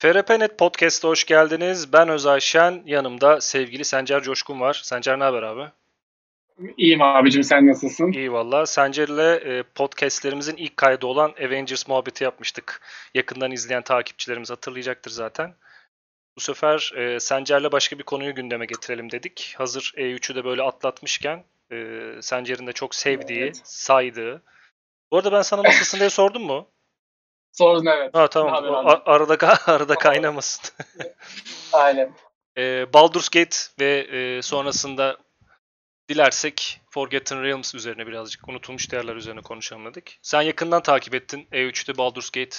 FRP.net Podcast'a hoş geldiniz. Ben Özay Şen, yanımda sevgili Sencer Coşkun var. Sencer ne haber abi? İyiyim abicim sen nasılsın? İyi valla. Sencer'le e, podcastlerimizin ilk kaydı olan Avengers muhabbeti yapmıştık. Yakından izleyen takipçilerimiz hatırlayacaktır zaten. Bu sefer e, Sencer'le başka bir konuyu gündeme getirelim dedik. Hazır E3'ü de böyle atlatmışken e, Sencer'in de çok sevdiği, Evet. saydığı. Bu arada ben sana nasılsın diye sordum mu? Sordun evet. Ha tamam. Ne haber O abi? a- arada arada kaynamasın. Aynen. E, Baldur's Gate ve e, sonrasında dilersek Forgotten Realms üzerine birazcık unutulmuş değerler üzerine konuşalım dedik. Sen yakından takip ettin E3'te Baldur's Gate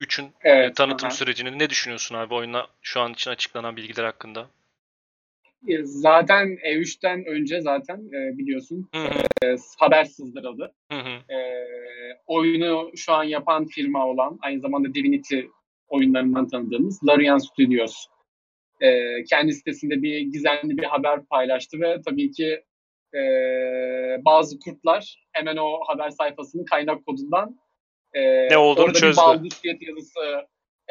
3'ün Evet. tanıtım aha. sürecini. Ne düşünüyorsun abi oyuna şu an için açıklanan bilgiler hakkında? E, Zaten E3'ten önce zaten e, biliyorsun Hı hı, e, haber sızdırıldı. hı hı. E, oyunu şu an yapan firma olan aynı zamanda Divinity oyunlarından tanıdığımız Larian Studios e, kendi sitesinde bir gizemli bir haber paylaştı ve tabii ki e, bazı kurtlar hemen o haber sayfasının kaynak kodundan e, Ne olduğunu orada bir çözdü. Gate yazısı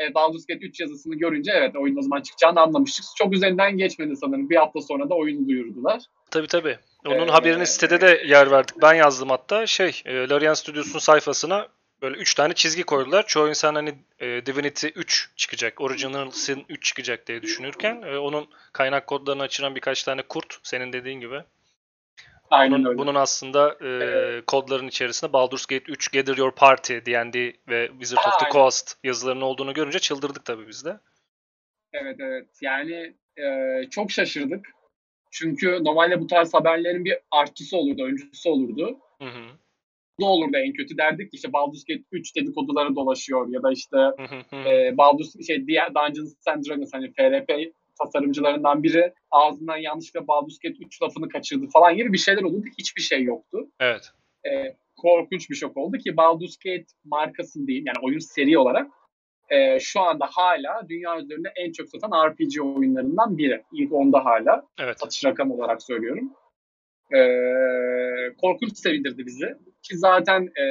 e, Baldur's Gate 3 yazısını görünce evet oyunun o zaman çıkacağını anlamıştık. Çok üzerinden geçmedi sanırım. Bir hafta sonra da oyunu duyurdular. Tabii tabii. Onun Ee, haberini sitede de yer verdik. Ben yazdım hatta. Şey, e, Larian Studios'un sayfasına böyle 3 tane çizgi koydular. Çoğu insan hani e, Divinity 3 çıkacak, Original Sin 3 çıkacak diye düşünürken e, onun kaynak kodlarını açıran birkaç tane kurt senin dediğin gibi. Aynen Bunun, öyle. bunun aslında e, kodların içerisinde Baldur's Gate 3, Gather Your Party, D&D ve Wizard of the Aynen. Coast yazılarının olduğunu görünce çıldırdık tabii biz de. Evet evet. Yani e, çok şaşırdık. Çünkü normalde bu tarz haberlerin bir artçısı olurdu, öncüsü olurdu. Hı hı. Ne olurdu en kötü derdik ki işte Baldur's Gate 3 dedikoduları dolaşıyor ya da işte Hı hı hı. e, Baldur's şey diğer Dungeons and Dragons hani FRP tasarımcılarından biri ağzından yanlışlıkla Baldur's Gate 3 lafını kaçırdı falan gibi bir şeyler olurdu. Hiçbir şey yoktu. Evet. E, korkunç bir şok oldu ki Baldur's Gate markası değil yani oyun seri olarak e, şu anda hala dünya üzerinde en çok satan RPG oyunlarından biri. İlk onda hala Evet. satış rakamı olarak söylüyorum. E, korkunç sevindirdi bizi. Ki zaten e,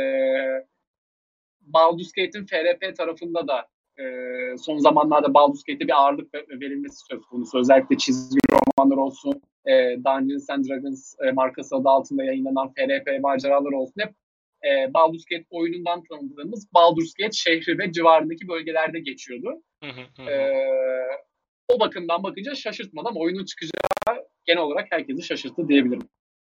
Baldur's Gate'in FRP tarafında da e, son zamanlarda Baldur's Gate'e bir ağırlık ve- verilmesi söz konusu. Özellikle çizgi romanlar olsun, e, Dungeons and Dragons e, markası adı altında yayınlanan FRP maceralar olsun. Hep e, Baldur's Gate oyunundan tanıdığımız Baldur's Gate şehri ve civarındaki bölgelerde geçiyordu. Ee, o bakımdan bakınca şaşırtmadı ama oyunun çıkacağı genel olarak herkesi şaşırttı diyebilirim.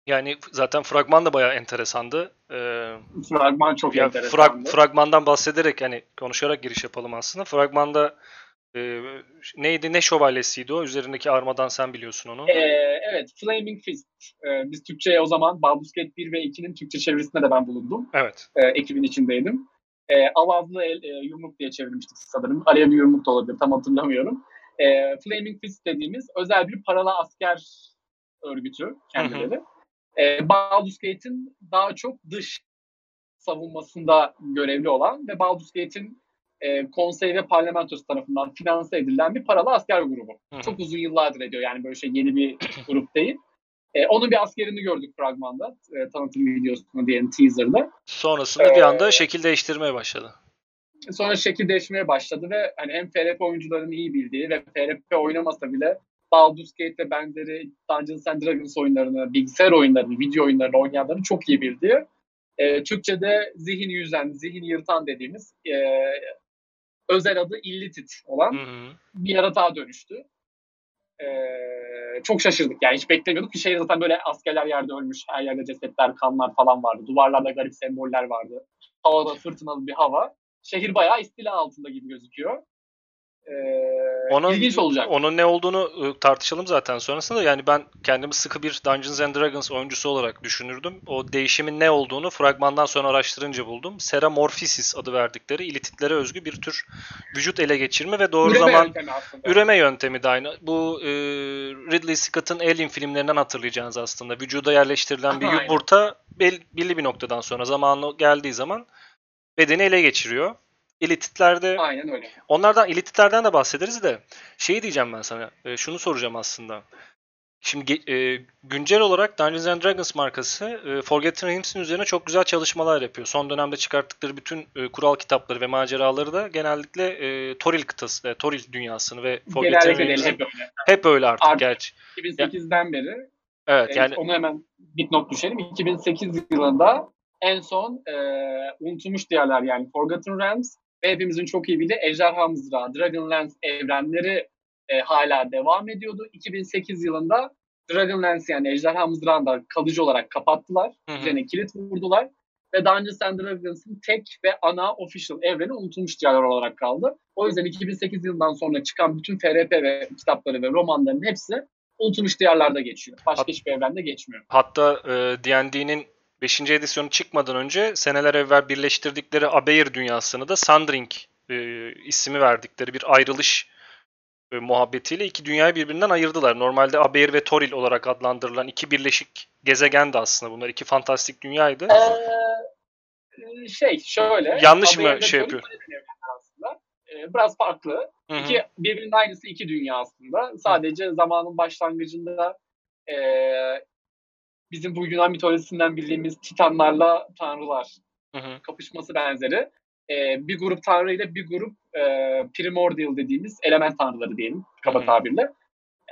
Yani zaten fragman da bayağı enteresandı. Ee, Fragman çok ya enteresandı. frag- fragmandan bahsederek hani konuşarak giriş yapalım aslında. Fragmanda e, neydi ne şövalyesiydi o? Üzerindeki armadan sen biliyorsun onu. Ee, evet, Flaming Fist. Ee, biz Türkçe'ye o zaman Baldur's Gate 1 ve 2'nin Türkçe çevirisinde de ben bulundum. Evet. Ee, ekibin içindeydim. Ee, Avazlı el, e, yumruk diye çevirmiştik sanırım. Alevli yumruk da olabilir, tam hatırlamıyorum. Ee, Flaming Fist dediğimiz özel bir paralı asker örgütü kendileri. Ee, Baldur's Gate'in daha çok dış savunmasında görevli olan ve Baldur's Gate'in e, konsey ve parlamentosu tarafından finanse edilen bir paralı asker grubu. Hı hı. Çok uzun yıllardır ediyor yani böyle şey yeni bir grup değil. E, onun bir askerini gördük fragmanda, e, tanıtım videosunu diyelim teaser'da. Sonrasında bir Ee, anda şekil değiştirmeye başladı. Sonra şekil değişmeye başladı ve hani hem FRP oyuncuların iyi bildiği ve FRP oynamasa bile Baldur's Gate ve benzeri Dungeons and Dragons oyunlarını, bilgisayar oyunlarını, video oyunlarını oynayanların çok iyi bildiği e, Türkçe'de zihin yüzen, zihin yırtan dediğimiz e, özel adı Illitit olan Hı hı. bir yaratığa dönüştü. E, çok şaşırdık yani hiç beklemiyorduk ki şey zaten böyle askerler yerde ölmüş, her yerde cesetler, kanlar falan vardı. Duvarlarda garip semboller vardı. Havada fırtınalı bir hava. Şehir bayağı istila altında gibi gözüküyor. Ee, Onun, ilginç olacak. Onun ne olduğunu ı, tartışalım zaten sonrasında. Yani ben kendimi sıkı bir Dungeons and Dragons oyuncusu olarak düşünürdüm. O değişimin ne olduğunu fragmandan sonra araştırınca buldum. Seramorphisis adı verdikleri ilititlere özgü bir tür vücut ele geçirme ve doğru Üreme zaman yöntemi aslında. üreme yöntemi de aynı. Bu e, Ridley Scott'ın Alien filmlerinden hatırlayacağınız aslında. Vücuda yerleştirilen bir yumurta bel, belli bir noktadan sonra zamanı geldiği zaman bedeni ele geçiriyor. İlititlerde Aynen öyle. Onlardan ilititlerden de bahsederiz de şeyi diyeceğim ben sana. e, şunu soracağım aslında. Şimdi e, güncel olarak Dungeons and Dragons markası e, Forgotten Realms'in üzerine çok güzel çalışmalar yapıyor. Son dönemde çıkarttıkları bütün e, kural kitapları ve maceraları da genellikle e, Toril kıtası, e, Toril dünyasını ve Forgotten Realms'in hep öyle. hep öyle artık Artık- gerçi. 2008'den beri Evet yani onu hemen dipnot düşelim. 2008 yılında en son e, unutulmuş diyarlar yani Forgotten Realms ve hepimizin çok iyi bildiği Ejderha Mızrağı, Dragonlance evrenleri e, hala devam ediyordu. 2008 yılında Dragonlance yani Ejderha Mızrağı'nı da kalıcı olarak kapattılar. Hı hı. Üzerine kilit vurdular. Ve Dungeons and Dragons'ın tek ve ana official evreni unutulmuş diyarlar olarak kaldı. O yüzden 2008 yılından sonra çıkan bütün FRP ve kitapları ve romanların hepsi unutulmuş diyarlarda geçiyor. Başka Hat- hiçbir evrende geçmiyor. hatta e, D&D'nin 5. edisyonu çıkmadan önce seneler evvel birleştirdikleri Abeir dünyasını da Sundering e, ismi verdikleri bir ayrılış e, muhabbetiyle iki dünyayı birbirinden ayırdılar. Normalde Abeir ve Toril olarak adlandırılan iki birleşik gezegen de aslında bunlar. iki fantastik dünyaydı. Ee, şey şöyle. Yanlış mı şey yapıyor? Ee, biraz farklı. Hı hı. İki, birbirinin aynısı iki dünya aslında. Sadece zamanın başlangıcında ee, bizim bu Yunan mitolojisinden bildiğimiz Titanlarla tanrılar Hı hı. kapışması benzeri. Ee, bir grup tanrı ile bir grup e, primordial dediğimiz element tanrıları diyelim kaba hı. tabirle.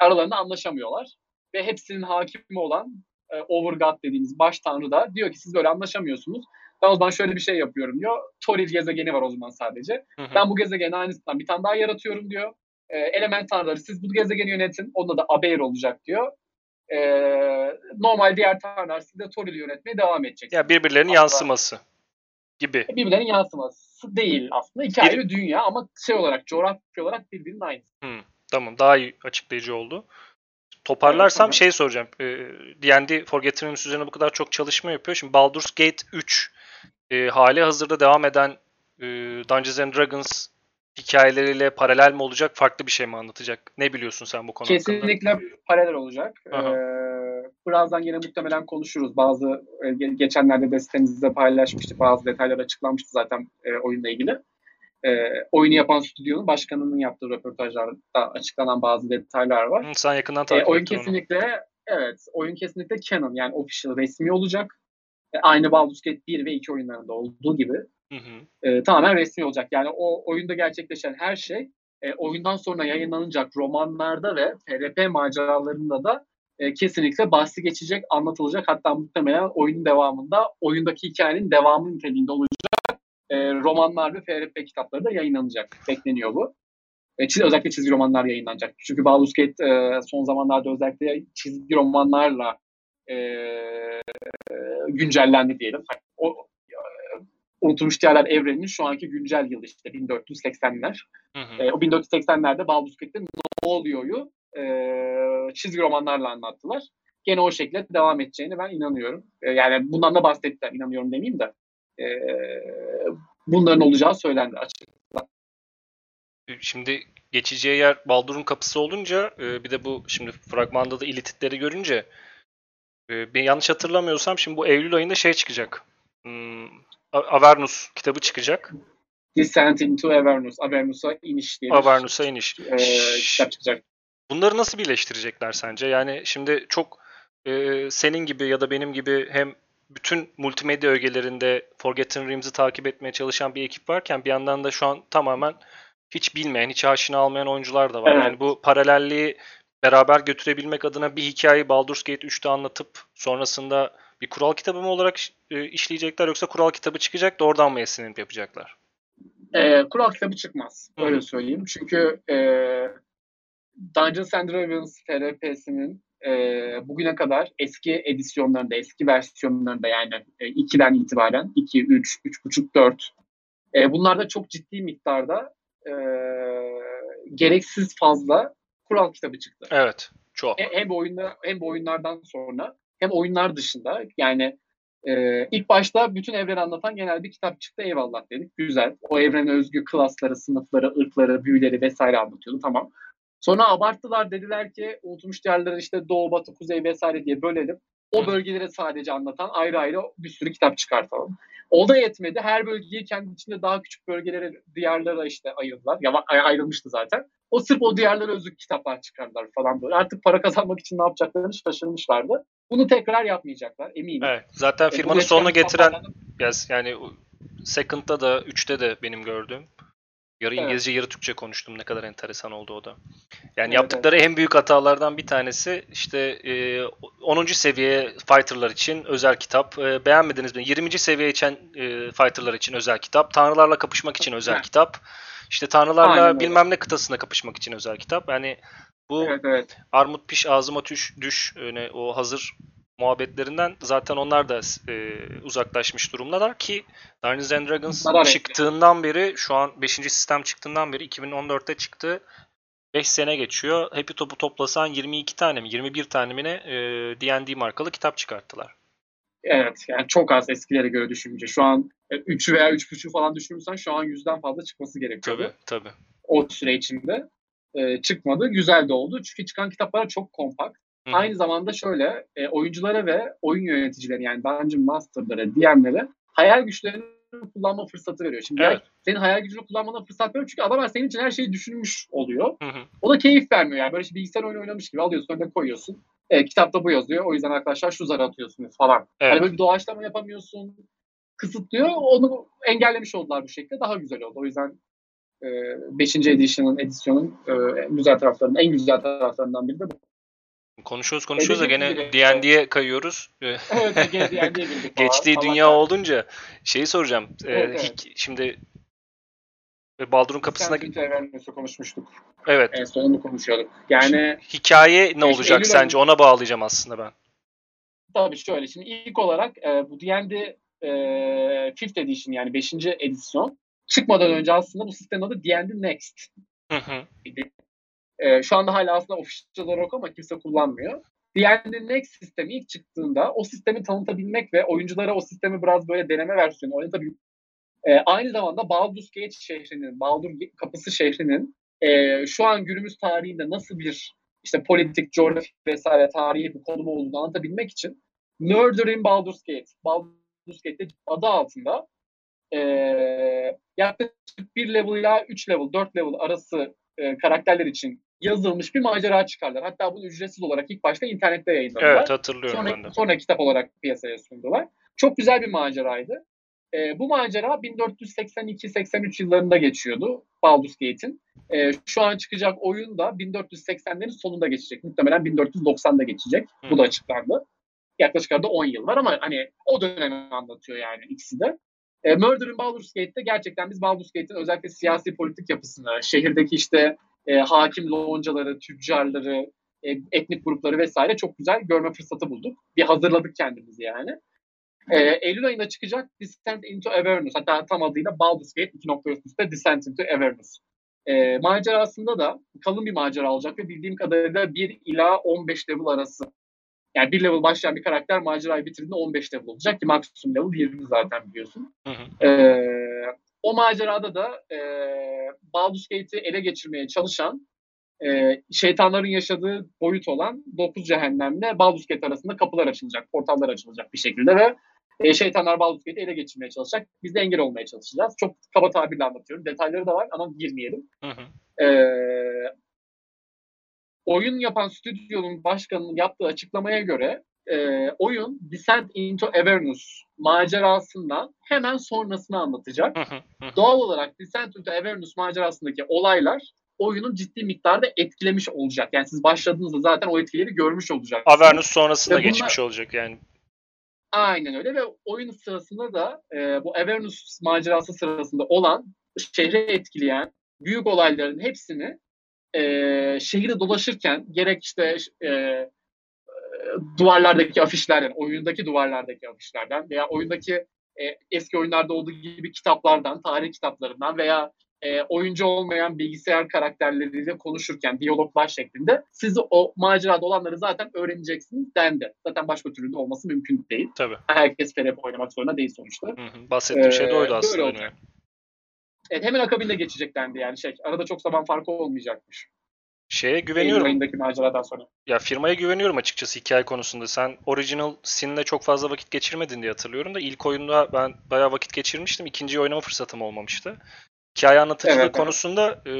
Aralarında anlaşamıyorlar. Ve hepsinin hakimi olan e, Overgod dediğimiz baş tanrı da diyor ki siz böyle anlaşamıyorsunuz. Ben o zaman şöyle bir şey yapıyorum diyor. Toril gezegeni var o zaman sadece. Hı hı. Ben bu gezegenin aynısından bir tane daha yaratıyorum diyor. E, element tanrıları siz bu gezegeni yönetin. Onda da Abeir olacak diyor. E, normal diğer tanrılar siz de Toril'i yönetmeye devam edeceksiniz. Ya birbirlerinin Aslında- yansıması gibi. birbirlerinin yansıması değil aslında. İki Bir- ayrı dünya ama şey olarak, coğrafya olarak birbirinin aynısı. Tamam daha iyi açıklayıcı oldu. Toparlarsam Evet, şey soracağım. Ee, D&D Forgotten Realms üzerine bu kadar çok çalışma yapıyor. Şimdi Baldur's Gate 3 e, hali hazırda devam eden e, Dungeons and Dragons hikayeleriyle paralel mi olacak, farklı bir şey mi anlatacak? Ne biliyorsun sen bu konu hakkında? Kesinlikle paralel olacak. Aha. Ee, birazdan yine muhtemelen konuşuruz. Bazı e, ge- geçenlerde de sitemizde paylaşmıştık. Bazı detaylar açıklanmıştı zaten e, oyunla ilgili. E, oyunu yapan stüdyonun başkanının yaptığı röportajlarda açıklanan bazı detaylar var. Hı, sen yakından E, takip oyun ettin onu. kesinlikle evet, oyun kesinlikle canon yani official resmi olacak. E, aynı Baldur's Gate 1 ve 2 oyunlarında olduğu gibi E, tamamen resmi olacak. Yani o oyunda gerçekleşen her şey e, oyundan sonra yayınlanacak romanlarda ve FRP maceralarında da e, kesinlikle bahsi geçecek, anlatılacak. Hatta muhtemelen oyunun devamında oyundaki hikayenin devamı niteliğinde olacak. E, romanlar ve FRP kitapları da yayınlanacak. Bekleniyor bu. E, çiz- özellikle çizgi romanlar yayınlanacak. Çünkü Baldur's Gate e, son zamanlarda özellikle çizgi romanlarla e, güncellendi diyelim. O, Unutulmuş Diyarlar evreninin şu anki güncel yılı işte 1480'ler. Hı hı. E, o 1480'lerde Baldur's Gate'de ne oluyor'yu e, çizgi romanlarla anlattılar. Gene o şekilde devam edeceğine ben inanıyorum. E, yani bundan da bahsettiler, inanıyorum demeyeyim de. E, bunların olacağı söylendi açık. Şimdi geçeceği yer Baldur'un kapısı olunca e, bir de bu şimdi fragmanda da ilititleri görünce e, ben yanlış hatırlamıyorsam şimdi bu Eylül ayında şey çıkacak. Hmm, Avernus kitabı çıkacak. Descent into Avernus, Avernus'a iniş diye Avernus'a iniş. e, kitap çıkacak. Bunları nasıl birleştirecekler sence? Yani şimdi çok e, senin gibi ya da benim gibi hem bütün multimedya ögelerinde Forgotten Realms'i takip etmeye çalışan bir ekip varken bir yandan da şu an tamamen hiç bilmeyen, hiç aşina olmayan oyuncular da var. Evet. Yani bu paralelliği beraber götürebilmek adına bir hikayeyi Baldur's Gate 3'te anlatıp sonrasında bir kural kitabı mı olarak e, işleyecekler yoksa kural kitabı çıkacak da oradan mı esinlenip yapacaklar? E, kural kitabı çıkmaz. Hı. Öyle söyleyeyim. Çünkü e, Dungeons and Dragons FRP'sinin e, bugüne kadar eski edisyonlarında, eski versiyonlarında yani e, 2'den itibaren 2, 3, 3.5, 4 e, bunlarda çok ciddi miktarda e, gereksiz fazla kural kitabı çıktı. Evet. Çok. Hem, hem bu oyunda hem bu oyunlardan sonra hem oyunlar dışında yani e, ilk başta bütün evreni anlatan genel bir kitap çıktı eyvallah dedik. Güzel. O evrene özgü klasları, sınıfları, ırkları, büyüleri vesaire anlatıyordu. Tamam. Sonra abarttılar dediler ki unutulmuş diyarları işte doğu, batı, kuzey vesaire diye bölelim. O bölgeleri sadece anlatan ayrı ayrı bir sürü kitap çıkartalım. O da yetmedi. Her bölgeyi kendi içinde daha küçük bölgelere, diyarlara işte ayırdılar. Ya ayrılmıştı zaten. O sırf o diyarlara özgü kitaplar çıkardılar falan böyle. Artık para kazanmak için ne yapacaklarını şaşırmışlardı. Bunu tekrar yapmayacaklar eminim. Evet. Zaten firmanın e, sonuna getiren yani Second'da da 3'te de benim gördüğüm Yarı evet. İngilizce yarı Türkçe konuştum. Ne kadar enteresan oldu o da. Yani evet, yaptıkları evet. en büyük hatalardan bir tanesi işte e, 10. seviye fighter'lar için özel kitap. E, beğenmediniz mi? 20. seviye için e, fighter'lar için özel kitap. Tanrılarla kapışmak için özel evet. kitap. İşte tanrılarla Aynen bilmem ne kıtasında kapışmak için özel kitap. Yani bu evet, evet. armut piş ağzıma düş, düş yani o hazır muhabbetlerinden zaten onlar da e, uzaklaşmış durumdalar ki Dungeons and Dragons Bunlar çıktığından beri şu an 5. sistem çıktığından beri 2014'te çıktı. 5 sene geçiyor. Happy Top'u toplasan 22 tane mi 21 tane mi ne D&D markalı kitap çıkarttılar. Evet yani çok az eskilere göre düşününce. Şu an 3'ü veya 3.5'ü falan düşünürsen şu an yüzden fazla çıkması gerekiyor. Tabii tabii. O süre içinde e, çıkmadı. Güzel de oldu. Çünkü çıkan kitaplar çok kompakt. Hı. Aynı zamanda şöyle e, oyunculara ve oyun yöneticileri yani Dungeon Master'lara, DM'lere hayal güçlerini kullanma fırsatı veriyor. Şimdi evet. senin hayal gücünü kullanmana fırsat veriyor çünkü adamlar senin için her şeyi düşünmüş oluyor. Hı hı. O da keyif vermiyor yani. Böyle işte bilgisayar oyunu oynamış gibi alıyorsun önüne koyuyorsun. E, kitapta bu yazıyor. O yüzden arkadaşlar şu zarı atıyorsunuz falan. Evet. Hani böyle bir doğaçlama yapamıyorsun. Kısıtlıyor. Onu engellemiş oldular bu şekilde. Daha güzel oldu. O yüzden 5. E, edition'ın edisyonun e, güzel taraflarının en güzel taraflarından biri de bu. Konuşuyoruz konuşuyoruz da gene D&D'ye kayıyoruz. Evet, Geçtiği dünya olunca şeyi soracağım. Ee, evet, evet. Şimdi Baldur'un kapısına konuşmuştuk. Evet. En sonunu konuşuyorduk. Yani hikaye ne olacak Eylül sence? Ona bağlayacağım aslında ben. Tabii şöyle. Şimdi ilk olarak e, bu D&D e, 5th edition yani 5. edisyon çıkmadan önce aslında bu sistemin adı D&D Next. Hı hı. E, şu anda hala aslında official olarak ama kimse kullanmıyor. D&D Next sistemi ilk çıktığında o sistemi tanıtabilmek ve oyunculara o sistemi biraz böyle deneme versiyonu oynatabilmek e, aynı zamanda Baldur's Gate şehrinin, Baldur Kapısı şehrinin e, şu an günümüz tarihinde nasıl bir işte politik, coğrafik vesaire tarihi bir konumu olduğunu anlatabilmek için Murder in Baldur's Gate, Baldur's Gate adı altında e, yaklaşık bir level ile 3 level, 4 level arası e, karakterler için yazılmış bir macera çıkarlar. Hatta bunu ücretsiz olarak ilk başta internette yayınladılar. Evet hatırlıyorum sonra, ben de. Sonra kitap olarak piyasaya sundular. Çok güzel bir maceraydı. E, bu macera 1482-83 yıllarında geçiyordu Baldur's Gate'in. E, şu an çıkacak oyun da 1480'lerin sonunda geçecek. Muhtemelen 1490'da geçecek. Hı. Bu da açıklandı. Yaklaşık arada 10 yıl var ama hani o dönemi anlatıyor yani ikisi de. E, Murder in Baldur's Gate'de gerçekten biz Baldur's Gate'in özellikle siyasi politik yapısını, şehirdeki işte e, hakim loncaları, tüccarları, e, etnik grupları vesaire çok güzel görme fırsatı bulduk. Bir hazırladık kendimizi yani. E, Eylül ayında çıkacak Descent into Avernus. Hatta tam adıyla Baldur's Gate 2.3'te Descent into Avernus. E, macerasında da kalın bir macera olacak ve bildiğim kadarıyla 1 ila 15 level arası. Yani bir level başlayan bir karakter macerayı bitirdiğinde 15 level olacak ki maksimum level 20 zaten biliyorsun. Hı hı. E, o macerada da e, Baldur's Gate'i ele geçirmeye çalışan e, şeytanların yaşadığı boyut olan 9 cehennemle Baldur's Gate arasında kapılar açılacak, portallar açılacak bir şekilde ve e, şeytanlar Baldur's Gate'i ele geçirmeye çalışacak. Biz de engel olmaya çalışacağız. Çok kaba tabirle anlatıyorum. Detayları da var ama girmeyelim. Hı hı. E, oyun yapan stüdyonun başkanının yaptığı açıklamaya göre e, oyun Descent into Avernus macerasından hemen sonrasını anlatacak. Doğal olarak Descent into Avernus macerasındaki olaylar oyunun ciddi miktarda etkilemiş olacak. Yani siz başladığınızda zaten o etkileri görmüş olacaksınız. Avernus sonrasında bunlar... geçmiş olacak yani. Aynen öyle ve oyun sırasında da e, bu Avernus macerası sırasında olan şehri etkileyen büyük olayların hepsini e, şehirde dolaşırken gerek işte e, duvarlardaki afişlerden, oyundaki duvarlardaki afişlerden veya oyundaki e, eski oyunlarda olduğu gibi kitaplardan, tarih kitaplarından veya e, oyuncu olmayan bilgisayar karakterleriyle konuşurken diyaloglar şeklinde siz o macerada olanları zaten öğreneceksiniz dendi. Zaten başka türlü de olması mümkün değil. Tabii. Herkes FRP oynamak zorunda değil sonuçta. Hı hı, bahsettiğim ee, şey de oydu aslında. Evet hemen akabinde geçecek dendi yani şey. Arada çok zaman farkı olmayacakmış. Şeye Eylül güveniyorum. ayındaki maceradan sonra. Ya firmaya güveniyorum açıkçası hikaye konusunda. Sen Original Sin'le çok fazla vakit geçirmedin diye hatırlıyorum da ilk oyunda ben bayağı vakit geçirmiştim. İkinciyi oynama fırsatım olmamıştı. Hikaye anlatıcılığı Evet, evet. konusunda e,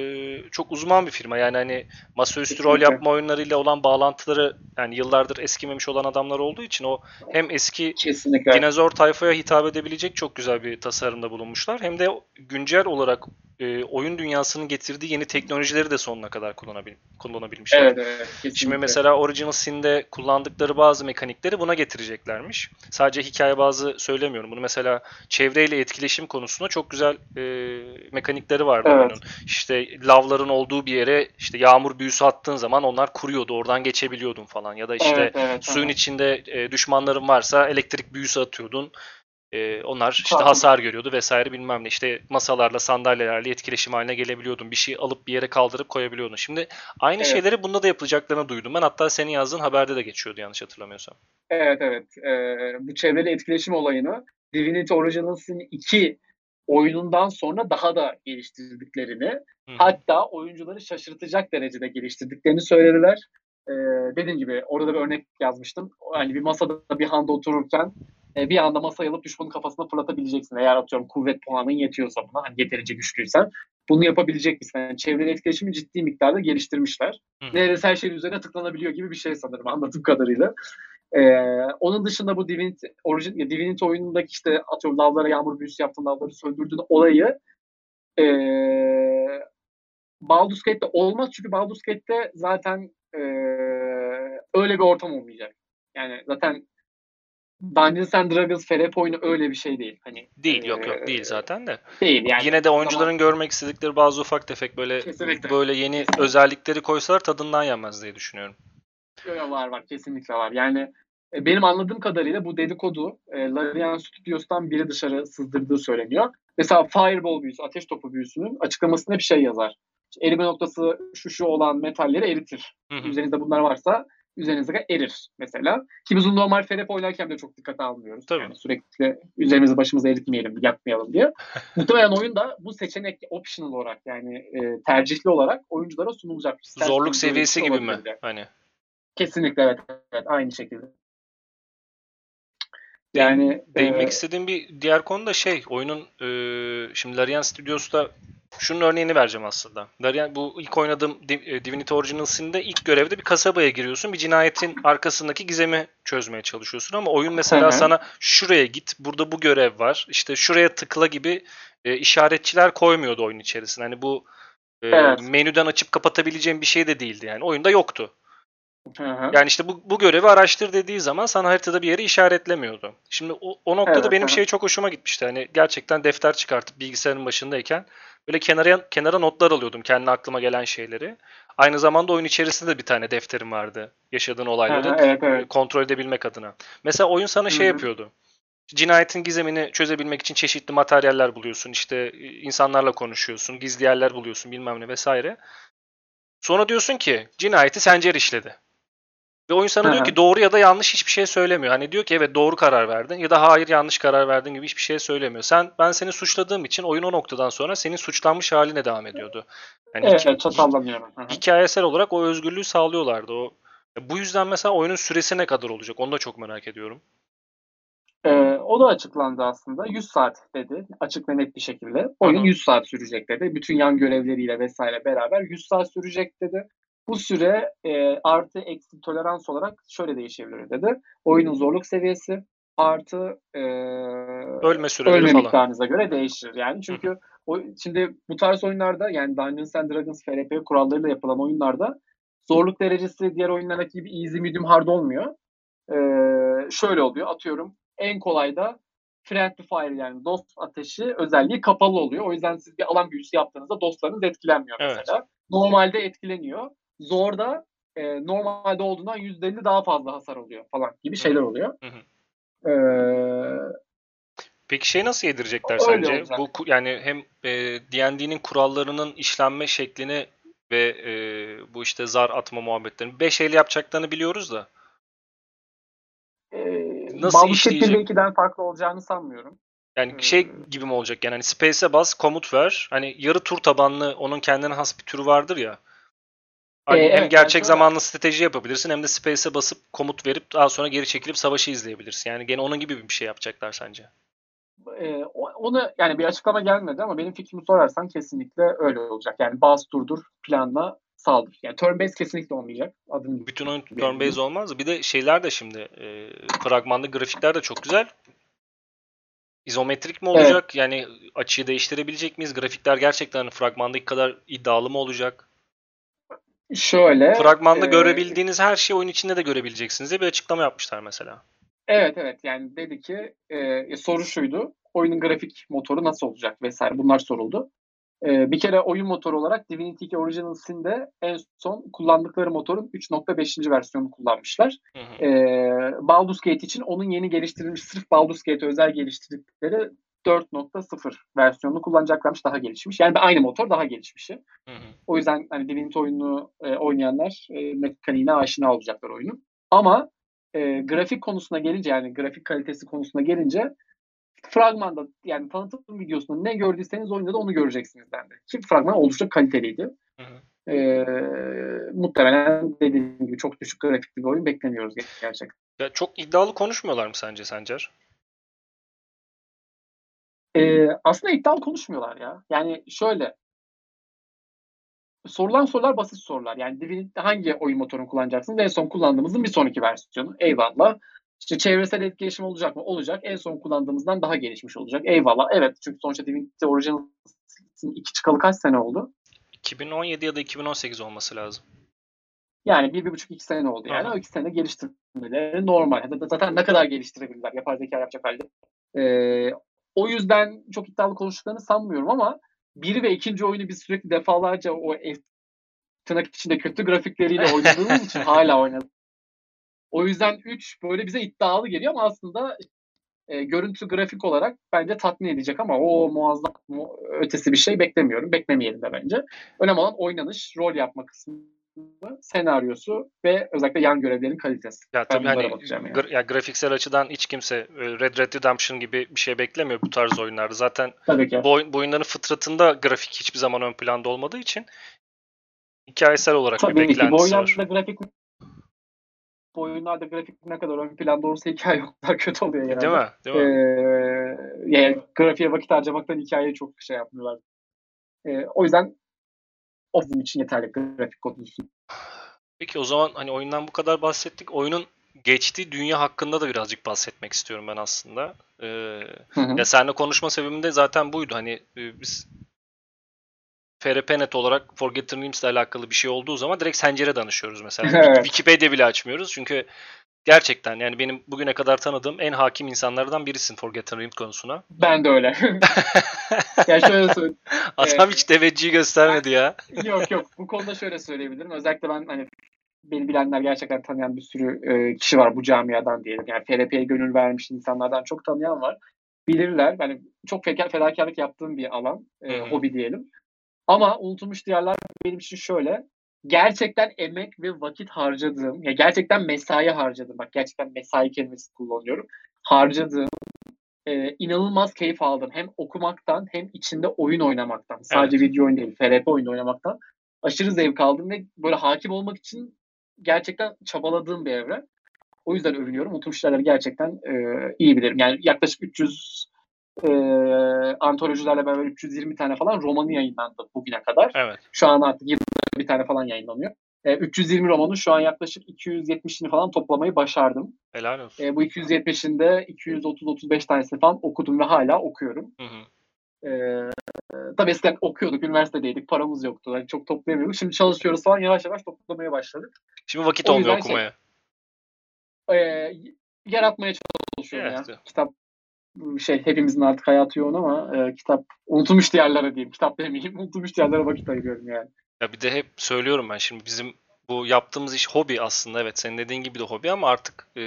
çok uzman bir firma. Yani hani masaüstü rol Kesinlikle. yapma oyunlarıyla olan bağlantıları yani yıllardır eskimemiş olan adamlar olduğu için o hem eski Kesinlikle. dinozor tayfaya hitap edebilecek çok güzel bir tasarımda bulunmuşlar. Hem de güncel olarak e, oyun dünyasının getirdiği yeni teknolojileri de sonuna kadar kullanabil kullanabilmişler. Evet, evet. Kesinlikle. Şimdi mesela Original Sin'de kullandıkları bazı mekanikleri buna getireceklermiş. Sadece hikaye bazı söylemiyorum. Bunu mesela çevreyle etkileşim konusunda çok güzel e, mekanikleri vardı Evet. oyunun. İşte lavların olduğu bir yere işte yağmur büyüsü attığın zaman onlar kuruyordu. Oradan geçebiliyordun falan. Ya da işte evet, evet, suyun evet. içinde e, düşmanların varsa elektrik büyüsü atıyordun. E, onlar işte Tabii. hasar görüyordu vesaire bilmem ne. İşte masalarla, sandalyelerle etkileşim haline gelebiliyordun. Bir şey alıp bir yere kaldırıp koyabiliyordun. Şimdi aynı Evet. şeyleri bunda da yapılacaklarını duydum. Ben hatta senin yazdığın haberde de geçiyordu yanlış hatırlamıyorsam. Evet evet. Ee, bu çevreli etkileşim olayını Divinity Original Sin 2 oyunundan sonra daha da geliştirdiklerini Hı hatta oyuncuları şaşırtacak derecede geliştirdiklerini söylediler. Ee, dediğim gibi orada bir örnek yazmıştım. Yani bir masada bir handa otururken e, bir anda masayı alıp düşmanın kafasına fırlatabileceksin. Eğer atıyorum kuvvet puanın yetiyorsa buna hani yeterince güçlüysen bunu yapabilecek misin? Yani çevreli etkileşimi ciddi miktarda geliştirmişler. Hı. Neredeyse her şeyin üzerine tıklanabiliyor gibi bir şey sanırım anladığım kadarıyla. Ee, onun dışında bu Divinity, orijin, Divinity oyunundaki işte atıyorum lavlara yağmur büyüsü yaptın, lavları söndürdüğün olayı ee, Baldur's Gate'de olmaz çünkü Baldur's Gate'de zaten ee, öyle bir ortam olmayacak. Yani zaten Dungeons and Dragons FRP oyunu öyle bir şey değil. Hani Değil yok yok ee, değil zaten de. Değil yani. Yine de oyuncuların görmek istedikleri bazı ufak tefek böyle Kesinlikle. böyle yeni Kesinlikle. özellikleri koysalar tadından yenmez diye düşünüyorum. Var var kesinlikle var. Yani e, benim anladığım kadarıyla bu dedikodu e, Larian Studios'tan biri dışarı sızdırdığı söyleniyor. Mesela Fireball büyüsü, ateş topu büyüsünün açıklamasında bir şey yazar. İşte erime noktası şu şu olan metalleri eritir. Hı hı. Üzerinizde bunlar varsa üzerinizde erir mesela. Ki biz normal FRP oynarken de çok dikkate almıyoruz. Tabii. Yani sürekli üzerimizi başımıza eritmeyelim, yakmayalım diye. Muhtemelen oyunda bu seçenek optional olarak yani e, tercihli olarak oyunculara sunulacak. Zorluk seviyesi şey gibi mi? olabilir. Hani Kesinlikle evet, evet aynı şekilde. Yani Değinmek e, istediğim bir diğer konu da şey, oyunun e, şimdi Larian Studios'ta şunun örneğini vereceğim aslında. Larian bu ilk oynadığım Di- Divinity Original Sin'de ilk görevde bir kasabaya giriyorsun. Bir cinayetin arkasındaki gizemi çözmeye çalışıyorsun ama oyun mesela Hı hı. sana şuraya git, burada bu görev var. işte şuraya tıkla gibi e, işaretçiler koymuyordu oyun içerisinde. Hani bu e, Evet. menüden açıp kapatabileceğin bir şey de değildi yani. Oyunda yoktu. Hı hı. Yani işte bu, bu görevi araştır dediği zaman sana haritada bir yeri işaretlemiyordu. Şimdi o, o noktada Evet, benim evet. şey çok hoşuma gitmişti. Hani gerçekten defter çıkartıp bilgisayarın başındayken böyle kenara kenara notlar alıyordum kendi aklıma gelen şeyleri. Aynı zamanda oyun içerisinde de bir tane defterim vardı. Yaşadığın Hı olayları hı, evet evet. kontrol edebilmek adına. Mesela oyun sana şey Hı hı. yapıyordu. Cinayetin gizemini çözebilmek için çeşitli materyaller buluyorsun. İşte e, insanlarla konuşuyorsun, gizli yerler buluyorsun bilmem ne vesaire. Sonra diyorsun ki cinayeti Sencer işledi. Ve oyun sana Hı diyor ki doğru ya da yanlış hiçbir şey söylemiyor. Hani diyor ki evet doğru karar verdin ya da hayır yanlış karar verdin gibi hiçbir şey söylemiyor. Sen ben seni suçladığım için oyun o noktadan sonra senin suçlanmış haline devam ediyordu. Yani Evet, evet çatallanıyorum. Hı hı. hikayesel olarak o özgürlüğü sağlıyorlardı. O bu yüzden mesela oyunun süresi ne kadar olacak? Onu da çok merak ediyorum. Ee, o da açıklandı aslında. 100 saat dedi. Açık ve net bir şekilde. Oyun Hı hı. 100 saat sürecek dedi. Bütün yan görevleriyle vesaire beraber 100 saat sürecek dedi. Bu süre e, artı eksi tolerans olarak şöyle değişebilir dedi. Oyunun zorluk seviyesi artı e, Ölme süreleri ölme falan. miktarınıza göre değişir. Yani çünkü o, şimdi bu tarz oyunlarda yani Dungeons and Dragons FRP kurallarıyla yapılan oyunlarda zorluk derecesi diğer oyunlardaki gibi easy, medium, hard olmuyor. Ee, şöyle oluyor. Atıyorum en kolayda friendly fire yani dost ateşi özelliği kapalı oluyor. O yüzden siz bir alan büyüsü yaptığınızda dostlarınız etkilenmiyor Evet. mesela. Normalde etkileniyor. Zorda e, normalde olduğundan %50 daha fazla hasar oluyor falan gibi şeyler oluyor. Hı hı. Ee, Peki şey nasıl yedirecekler Öyle sence? olacak. Bu yani hem e, D&D'nin kurallarının işlenme şeklini ve e, bu işte zar atma muhabbetlerini 5 el yapacaklarını biliyoruz da. e, Nasıl 1 işleyecek? ve 2'den farklı olacağını sanmıyorum. Yani Hmm. şey gibi mi olacak yani hani space'e bas komut ver. Hani yarı tur tabanlı onun kendine has bir türü vardır ya. Hani Ee, hem evet, gerçek şöyle- zamanlı strateji yapabilirsin hem de space'e basıp komut verip daha sonra geri çekilip savaşı izleyebilirsin. Yani gene onun gibi bir şey yapacaklar sence. Ee, onu yani bir açıklama gelmedi ama benim fikrimi sorarsan kesinlikle öyle olacak. Yani bas durdur, planla saldır. Yani turn based kesinlikle olmayacak. Adını Bütün oyun turn based olmaz. Bir de şeyler de şimdi e, fragmanda grafikler de çok güzel. İzometrik mi Evet. olacak? Yani açıyı değiştirebilecek miyiz? Grafikler gerçekten fragmandaki kadar iddialı mı olacak? Şöyle. Fragmanda e, görebildiğiniz her şeyi oyun içinde de görebileceksiniz diye bir açıklama yapmışlar mesela. Evet evet yani dedi ki e, soru şuydu. Oyunun grafik motoru nasıl olacak vesaire bunlar soruldu. E, bir kere oyun motoru olarak Divinity 2 Original Sin'de en son kullandıkları motorun 3.5. versiyonunu kullanmışlar. Hı hı. E, Baldur's Gate için onun yeni geliştirilmiş sırf Baldur's Gate özel geliştirdikleri 4.0 versiyonunu kullanacaklarmış daha gelişmiş. Yani aynı motor daha gelişmişi. Hı hı. O yüzden hani Divinity oyununu e, oynayanlar e, mekaniğine aşina olacaklar oyunun. Ama e, grafik konusuna gelince yani grafik kalitesi konusuna gelince fragmanda yani tanıtım videosunda ne gördüyseniz oyunda da onu göreceksiniz bende. Ki fragman oldukça kaliteliydi. Hı hı. E, muhtemelen dediğim gibi çok düşük grafikli bir oyun beklemiyoruz gerçekten. Ya çok iddialı konuşmuyorlar mı sence Sencer? E, aslında iddialı konuşmuyorlar ya. Yani şöyle sorulan sorular basit sorular. Yani Divinity hangi oyun motorunu kullanacaksınız? En son kullandığımızın bir sonraki versiyonu. Eyvallah. İşte çevresel etkileşim olacak mı? Olacak. En son kullandığımızdan daha gelişmiş olacak. Eyvallah. Evet çünkü sonuçta Divinity Original'ın iki çıkalı kaç sene oldu? 2017 ya da 2018 olması lazım. Yani bir, bir buçuk iki sene oldu yani. Aha. O iki sene geliştirmeleri normal. Zaten ne kadar geliştirebilirler yapay zeka yapacak halde. Ee, o yüzden çok iddialı konuştuklarını sanmıyorum ama bir ve ikinci oyunu biz sürekli defalarca o tırnak içinde kötü grafikleriyle oynadığımız için hala oynadık. O yüzden 3 böyle bize iddialı geliyor ama aslında e, görüntü grafik olarak bence tatmin edecek ama o muazzam mu- ötesi bir şey beklemiyorum. Beklemeyelim de bence. Önemli olan oynanış, rol yapma kısmı, senaryosu ve özellikle yan görevlerin kalitesi. Ya tabii yani. gra- ya grafiksel açıdan hiç kimse e, Red Red Redemption gibi bir şey beklemiyor bu tarz oyunlarda. Zaten Tabii bu, oyun, bu oyunların fıtratında grafik hiçbir zaman ön planda olmadığı için hikayesel olarak bir Tabii ki bu beklentisi var. oyunlarda grafik bu oyunlarda grafik ne kadar ön planda olursa hikaye o kadar kötü oluyor genelde. Değil mi? Değil mi? Ee, yani grafiğe vakit harcamaktan hikayeyi çok şey yapmıyorlar. Ee, o yüzden o bizim için yeterli grafik konusu. Peki o zaman hani oyundan bu kadar bahsettik. Oyunun geçtiği dünya hakkında da birazcık bahsetmek istiyorum ben aslında. Ee, Hı hı. ya seninle konuşma sebebim de zaten buydu. Hani e, biz FRP.net olarak Forgotten Realms ile alakalı bir şey olduğu zaman direkt Sencer'e danışıyoruz mesela. Evet. Wikipedia bile açmıyoruz. Çünkü gerçekten yani benim bugüne kadar tanıdığım en hakim insanlardan birisin Forgotten Realms konusuna. Ben de öyle. ya şöyle söyleyeyim. Adam hiç teveccühü göstermedi ya. yok yok bu konuda şöyle söyleyebilirim. Özellikle ben hani beni bilenler gerçekten tanıyan bir sürü e, kişi var bu camiadan diyelim. Yani FRP'ye gönül vermiş insanlardan çok tanıyan var. Bilirler. Yani çok feda- fedakarlık yaptığım bir alan. e, hobi diyelim. Ama unutulmuş diyarlar benim için şöyle. Gerçekten emek ve vakit harcadığım, ya gerçekten mesai harcadım. Bak gerçekten mesai kelimesi kullanıyorum. Harcadığım, e, inanılmaz keyif aldım. Hem okumaktan hem içinde oyun oynamaktan. Sadece video oyun değil, FRP oyunu oynamaktan. Aşırı zevk aldım ve böyle hakim olmak için gerçekten çabaladığım bir evre. O yüzden övünüyorum. Unutulmuş Diyarları gerçekten e, iyi bilirim. Yani yaklaşık 300 e, antolojilerle beraber 320 tane falan romanı yayınlandı bugüne kadar. Evet. Şu an artık 20 bir tane falan yayınlanıyor. E, 320 romanın şu an yaklaşık 270'ini falan toplamayı başardım. Helal olsun. E, bu 270'inde 230-35 tanesini falan okudum ve hala okuyorum. Hı hı. E, tabii eskiden okuyorduk, üniversitedeydik, paramız yoktu. Yani çok toplayamıyorduk. Şimdi çalışıyoruz falan yavaş yavaş toplamaya başladık. Şimdi vakit O olmuyor şey- okumaya. E, yaratmaya çalışıyorum Evet. ya. Kitap şey hepimizin artık hayatı yoğun ama e, kitap unutulmuş diğerlere diyeyim. Kitap demeyeyim. Unutulmuş diğerlere vakit ayırıyorum yani. Ya bir de hep söylüyorum ben şimdi bizim bu yaptığımız iş hobi aslında evet senin dediğin gibi de hobi ama artık e,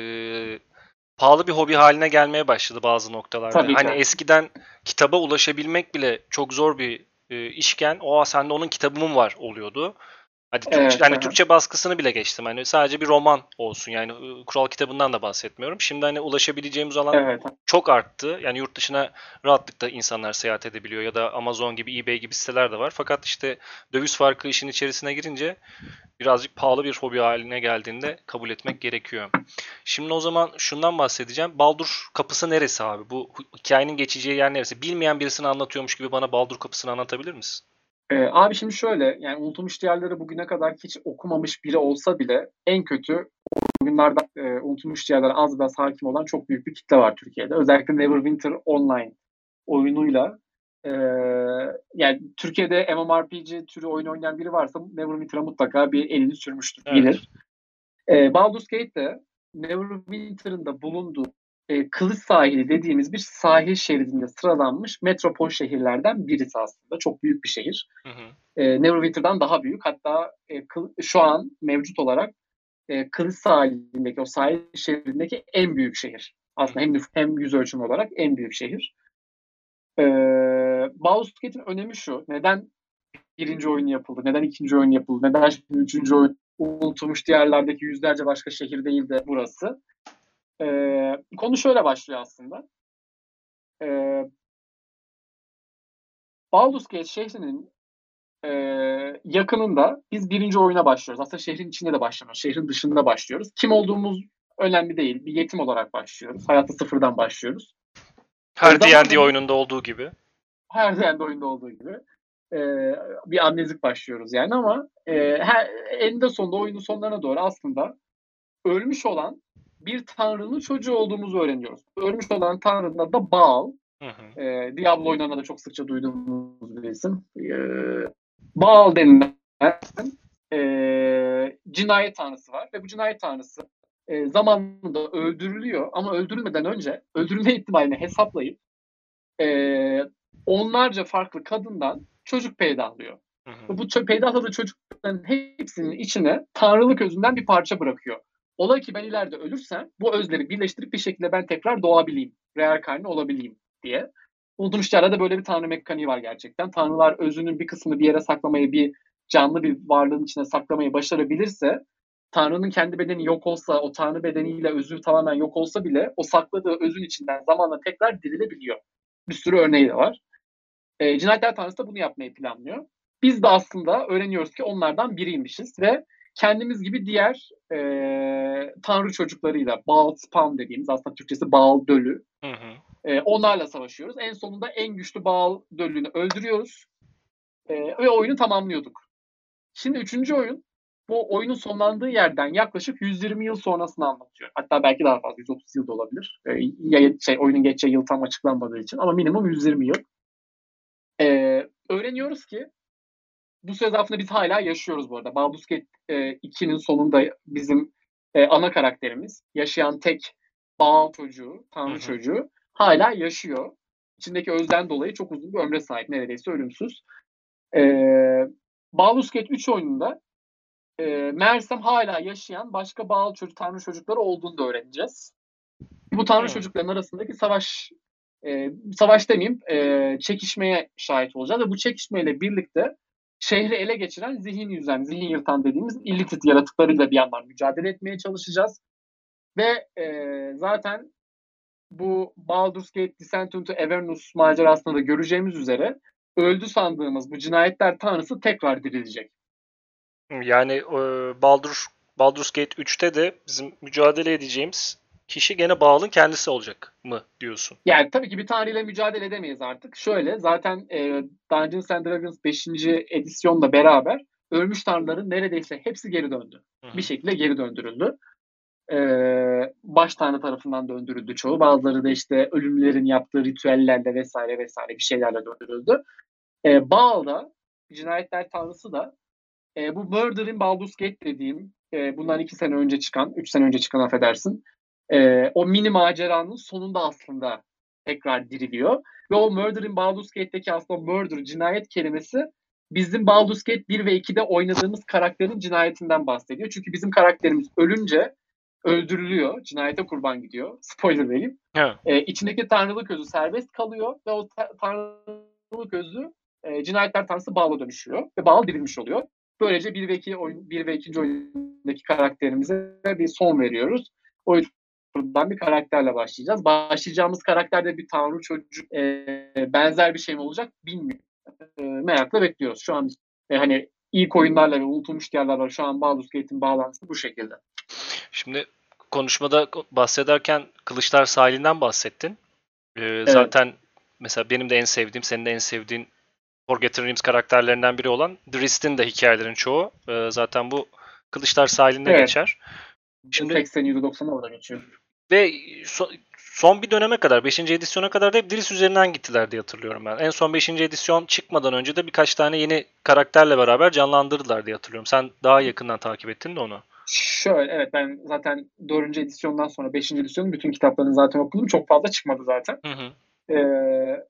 pahalı bir hobi haline gelmeye başladı bazı noktalarda. Tabii ki. hani eskiden kitaba ulaşabilmek bile çok zor bir e, işken o sende onun kitabı mı var oluyordu. Hadi Türkçe, Evet, hani. Türkçe baskısını bile geçtim. Hani sadece bir roman olsun. Yani ıı, kural kitabından da bahsetmiyorum. Şimdi hani ulaşabileceğimiz alan Evet. çok arttı. Yani yurt dışına rahatlıkla insanlar seyahat edebiliyor ya da Amazon gibi, eBay gibi siteler de var. Fakat işte döviz farkı işin içerisine girince birazcık pahalı bir hobi haline geldiğinde kabul etmek gerekiyor. Şimdi o zaman şundan bahsedeceğim. Baldur kapısı neresi abi? Bu hikayenin geçeceği yer neresi? Bilmeyen birisini anlatıyormuş gibi bana Baldur kapısını anlatabilir misin? Ee, abi şimdi şöyle yani unutulmuş diyarları bugüne kadar hiç okumamış biri olsa bile en kötü bugünlerde e, unutulmuş diyarlara az biraz hakim olan çok büyük bir kitle var Türkiye'de. Özellikle Neverwinter Online oyunuyla e, yani Türkiye'de MMORPG türü oyun oynayan biri varsa Neverwinter'a mutlaka bir elini sürmüştür, Evet. bilir. E, Baldur's Gate de Neverwinter'ın da bulunduğu e, Kılıç Sahili dediğimiz bir sahil şeridinde sıralanmış metropol şehirlerden birisi aslında. Çok büyük bir şehir. Hı hı. E, Neverwinter'dan daha büyük. Hatta e, kıl- şu an mevcut olarak e, Kılıç sahilindeki, o sahil şehrindeki en büyük şehir. Aslında hem, hem yüz ölçümü olarak en büyük şehir. E, Gate'in önemi şu. Neden birinci oyun yapıldı? Neden ikinci oyun yapıldı? Neden şimdi üçüncü oyun unutulmuş diğerlerdeki yüzlerce başka şehir değil de burası? E, konu şöyle başlıyor aslında. E, Baldur's Gate şehrinin e, yakınında biz birinci oyuna başlıyoruz. Aslında şehrin içinde de başlamıyoruz. Şehrin dışında başlıyoruz. Kim olduğumuz önemli değil. Bir yetim olarak başlıyoruz. Hayatta sıfırdan başlıyoruz. Her D&D oyununda olduğu gibi. Her yerde oyunda olduğu gibi. E, bir amnezik başlıyoruz yani ama e, her, eninde sonunda oyunun sonlarına doğru aslında ölmüş olan bir tanrının çocuğu olduğumuzu öğreniyoruz. Ölmüş olan tanrının adı da Baal. Hı hı. E, Diablo oyunlarında da çok sıkça duyduğumuz bir isim. E, Baal denilen e, cinayet tanrısı var ve bu cinayet tanrısı e, zamanında öldürülüyor ama öldürülmeden önce öldürülme ihtimalini hesaplayıp e, onlarca farklı kadından çocuk peydahlıyor. Hı hı. Bu peydahladığı çocukların hepsinin içine tanrılık özünden bir parça bırakıyor. Ola ki ben ileride ölürsem bu özleri birleştirip bir şekilde ben tekrar doğabileyim, reenkarne olabileyim diye. Unutulmuş Çağlar'da böyle bir tanrı mekaniği var gerçekten. Tanrılar özünün bir kısmını bir yere saklamayı, bir canlı bir varlığın içine saklamayı başarabilirse, Tanrı'nın kendi bedeni yok olsa, o Tanrı bedeniyle özü tamamen yok olsa bile o sakladığı özün içinden zamanla tekrar dirilebiliyor. Bir sürü örneği de var. E, Cinayetler Tanrısı da bunu yapmayı planlıyor. Biz de aslında öğreniyoruz ki onlardan biriymişiz ve kendimiz gibi diğer e, tanrı çocuklarıyla Baal Spawn dediğimiz aslında Türkçesi Baal Dölü Hı hı. e, onlarla savaşıyoruz. En sonunda en güçlü Baal Dölü'nü öldürüyoruz e, ve oyunu tamamlıyorduk. Şimdi üçüncü oyun bu oyunun sonlandığı yerden yaklaşık 120 yıl sonrasını anlatıyor. Hatta belki daha fazla 130 yıl da olabilir. E, ya, şey, oyunun geçeceği yıl tam açıklanmadığı için ama minimum 120 yıl. E, öğreniyoruz ki bu süre zarfında biz hala yaşıyoruz bu arada. Gate e, 2'nin sonunda bizim e, ana karakterimiz, yaşayan tek Baal çocuğu, Tanrı Hı hı. çocuğu hala yaşıyor. İçindeki özden dolayı çok uzun bir ömre sahip, neredeyse ölümsüz. E, Gate 3 oyununda e, meğersem hala yaşayan başka Baal çocuk, Tanrı çocukları olduğunu da öğreneceğiz. Bu Tanrı Hı. çocukların arasındaki savaş e, savaş demeyeyim, e, çekişmeye şahit olacağız ve bu çekişmeyle birlikte şehri ele geçiren zihin yüzen, zihin yırtan dediğimiz illicit yaratıklarıyla bir yandan mücadele etmeye çalışacağız. Ve e, zaten bu Baldur's Gate Descent into Avernus macerasında da göreceğimiz üzere öldü sandığımız bu cinayetler tanrısı tekrar dirilecek. Yani e, Baldur Baldur's Gate 3'te de bizim mücadele edeceğimiz kişi gene Baal'ın kendisi olacak mı diyorsun? Yani tabii ki bir tanrıyla mücadele edemeyiz artık. Şöyle zaten e, Dungeons and Dragons 5. edisyonla beraber ölmüş tanrıların neredeyse hepsi geri döndü. Hı hı. bir şekilde geri döndürüldü. Ee, baş tanrı tarafından döndürüldü çoğu. Bazıları da işte ölümlerin yaptığı ritüellerle vesaire vesaire bir şeylerle döndürüldü. Ee, Baal da cinayetler tanrısı da e, bu Murder in Baldur's Gate dediğim e, bundan iki sene önce çıkan, üç sene önce çıkan affedersin. E, o mini maceranın sonunda aslında tekrar diriliyor. Ve o Murder in Baldur's Gate'deki aslında murder, cinayet kelimesi bizim Baldur's Gate 1 ve 2'de oynadığımız karakterin cinayetinden bahsediyor. Çünkü bizim karakterimiz ölünce öldürülüyor. Cinayete kurban gidiyor. Spoiler vereyim. Ha. E, içindeki tanrılık özü serbest kalıyor ve o ta- tanrılık özü e, cinayetler tanrısı Baal'a dönüşüyor. Ve Baal dirilmiş oluyor. Böylece 1 ve 2 oyun 1 ve 2. oyundaki karakterimize bir son veriyoruz. O yüzden bir karakterle başlayacağız. Başlayacağımız karakter de bir tanrı çocuk e, benzer bir şey mi olacak bilmiyorum. E, merakla bekliyoruz. Şu an e, hani ilk oyunlarla ve unutulmuş diyarlarla şu an Baldur's Gate'in bağlantısı bu şekilde. Şimdi konuşmada bahsederken Kılıçlar Sahilinden bahsettin. Ee, Zaten mesela benim de en sevdiğim, senin de en sevdiğin Forgotten Realms karakterlerinden biri olan Drist'in de hikayelerin çoğu e, zaten bu Kılıçlar Sahili'nde Evet. geçer. Şimdi 80 %90 orada geçiyor. Ve so- son bir döneme kadar, 5. edisyona kadar da hep Driss üzerinden gittiler diye hatırlıyorum ben. En son 5. edisyon çıkmadan önce de birkaç tane yeni karakterle beraber canlandırdılar diye hatırlıyorum. Sen daha yakından takip ettin de onu. Şöyle evet ben zaten 4. edisyondan sonra 5. edisyonun bütün kitaplarını zaten okudum. Çok fazla çıkmadı zaten. Hı hı. Ee,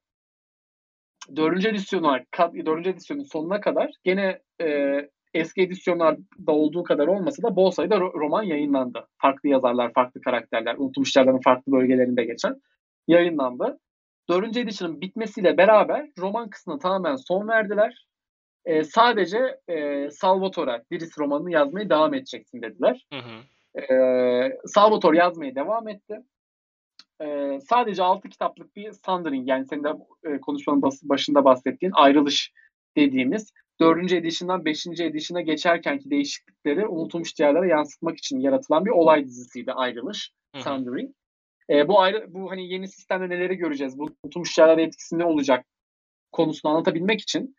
4. edisyonu 4. edisyonun sonuna kadar gene e, eski edisyonlarda olduğu kadar olmasa da bol sayıda ro- roman yayınlandı. Farklı yazarlar, farklı karakterler, unutulmuş yerlerin farklı bölgelerinde geçen yayınlandı. 4. edisyonun bitmesiyle beraber roman kısmına tamamen son verdiler. Ee, sadece e, Salvatore, Diris romanını yazmaya devam edeceksin dediler. Hı hı. Ee, Salvatore yazmaya devam etti. Ee, sadece 6 kitaplık bir Sundering yani senin de e, konuşmanın başında bahsettiğin ayrılış dediğimiz 4. edition'dan 5. edition'a geçerkenki değişiklikleri unutulmuş diyarlara yansıtmak için yaratılan bir olay dizisiydi ayrılış. Sundering. Ee, bu ayrı bu hani yeni sistemde neleri göreceğiz? Bu unutulmuş diyarlara etkisi ne olacak konusunu anlatabilmek için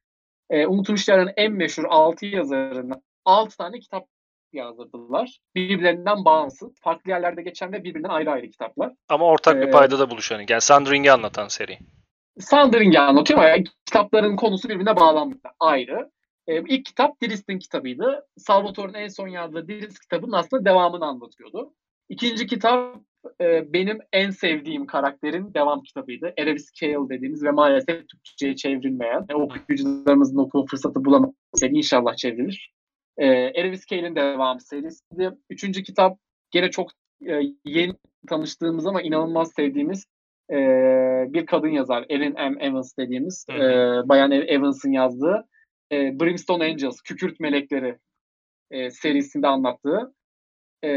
e, unutulmuş diyarların en meşhur 6 yazarından 6 tane kitap yazdırdılar. Birbirlerinden bağımsız. Farklı yerlerde geçen ve birbirinden ayrı ayrı kitaplar. Ama ortak bir Ee, payda da buluşan. Yani Sundring'i anlatan seri. Sundering'i anlatıyor ama kitapların konusu birbirine bağlanmakta ayrı. Ee, ilk kitap Dirist'in kitabıydı. Salvatore'un en son yazdığı Dirist kitabının aslında devamını anlatıyordu. İkinci kitap e, benim en sevdiğim karakterin devam kitabıydı. Erebus Kale dediğimiz ve maalesef Türkçe'ye çevrilmeyen, e, okuyucularımızın okuma fırsatı seri inşallah çevrilir. E, Erebus Kale'in devam serisiydi. Üçüncü kitap gene çok e, yeni tanıştığımız ama inanılmaz sevdiğimiz e, bir kadın yazar. Erin M. Evans dediğimiz. E, Bayan Evans'ın yazdığı e, Brimstone Angels, Kükürt Melekleri e, serisinde anlattığı e,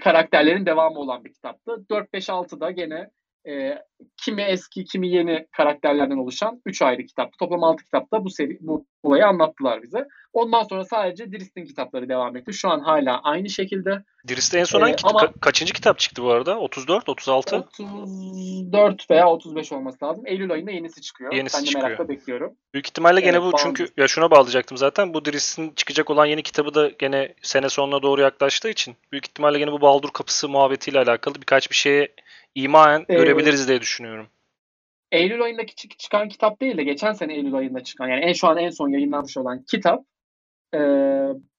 karakterlerin devamı olan bir kitaptı. 4-5-6'da gene e, kimi eski kimi yeni karakterlerden oluşan 3 ayrı kitaptı. Toplam 6 kitapta bu seri bu olayı anlattılar bize. Ondan sonra sadece Dirist'in kitapları devam etti. Şu an hala aynı şekilde. Dirist'te en son Ee, hangi ama- ka- kaçıncı kitap çıktı bu arada? 34, 36? 34 veya 35 olması lazım. Eylül ayında yenisi çıkıyor. Yenisi ben de çıkıyor. merakla bekliyorum. Büyük ihtimalle gene Evet, bu çünkü ya şuna bağlayacaktım zaten. Bu Dirist'in çıkacak olan yeni kitabı da gene sene sonuna doğru yaklaştığı için büyük ihtimalle gene bu Baldur kapısı muhabbetiyle alakalı birkaç bir şeye imaen Ee, görebiliriz diye düşünüyorum. Eylül ayındaki çık- çıkan kitap değil de geçen sene Eylül ayında çıkan yani en şu an en son yayınlanmış olan kitap e,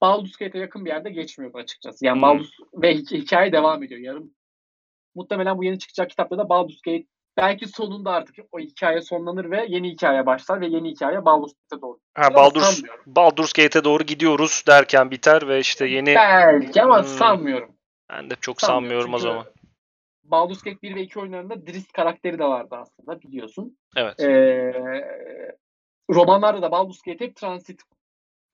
Baldur's Gate'e yakın bir yerde geçmiyordu açıkçası. Yani Hmm. Baldur's ve hi- hikaye devam ediyor. Yarım muhtemelen bu yeni çıkacak kitapta da Baldur's Gate belki sonunda artık o hikaye sonlanır ve yeni hikaye başlar ve yeni hikaye Baldur's Gate'e doğru. Ha, Baldur's. Baldur's Gate'e doğru gidiyoruz derken biter ve işte yeni Belki ama Hmm. sanmıyorum. ben de çok Sanmıyorum. sanmıyorum o zaman. Baldur's Gate 1 ve 2 oyunlarında Drist karakteri de vardı aslında biliyorsun. Evet. Ee, romanlarda da Baldur's Gate hep transit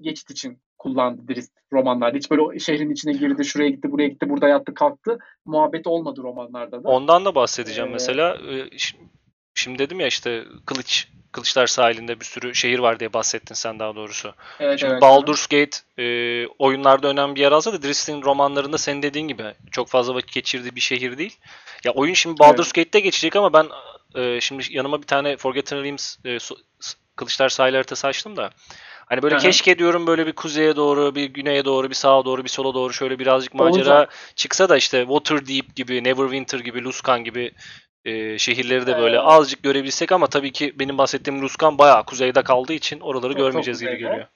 geçit için kullandı Drist romanlarda. Hiç böyle şehrin içine girdi, şuraya gitti, buraya gitti, burada yattı, kalktı. Muhabbeti olmadı romanlarda da. Ondan da bahsedeceğim Ee, mesela. Şimdi dedim ya işte Kılıç Kılıçlar sahilinde bir sürü şehir var diye bahsettin sen daha doğrusu. evet, Şimdi evet. Baldur's Gate e, oyunlarda önemli bir yer alsa da Drist'in romanlarında senin dediğin gibi çok fazla vakit geçirdiği bir şehir değil. Ya oyun şimdi Baldur's Gate'de geçecek ama ben e, şimdi yanıma bir tane Forgotten Realms e, so- Kılıçlar sahil haritası açtım da hani böyle Hı hı. keşke diyorum böyle bir kuzeye doğru, bir güneye doğru, bir sağa doğru, bir sola doğru şöyle birazcık macera Olacak. çıksa da işte Waterdeep gibi, Neverwinter gibi, Luskan gibi e, şehirleri de böyle Evet. azıcık görebilsek ama tabii ki benim bahsettiğim Luskan bayağı kuzeyde kaldığı için oraları Çok- çok görmeyeceğiz gibi kuzeyde. geliyor.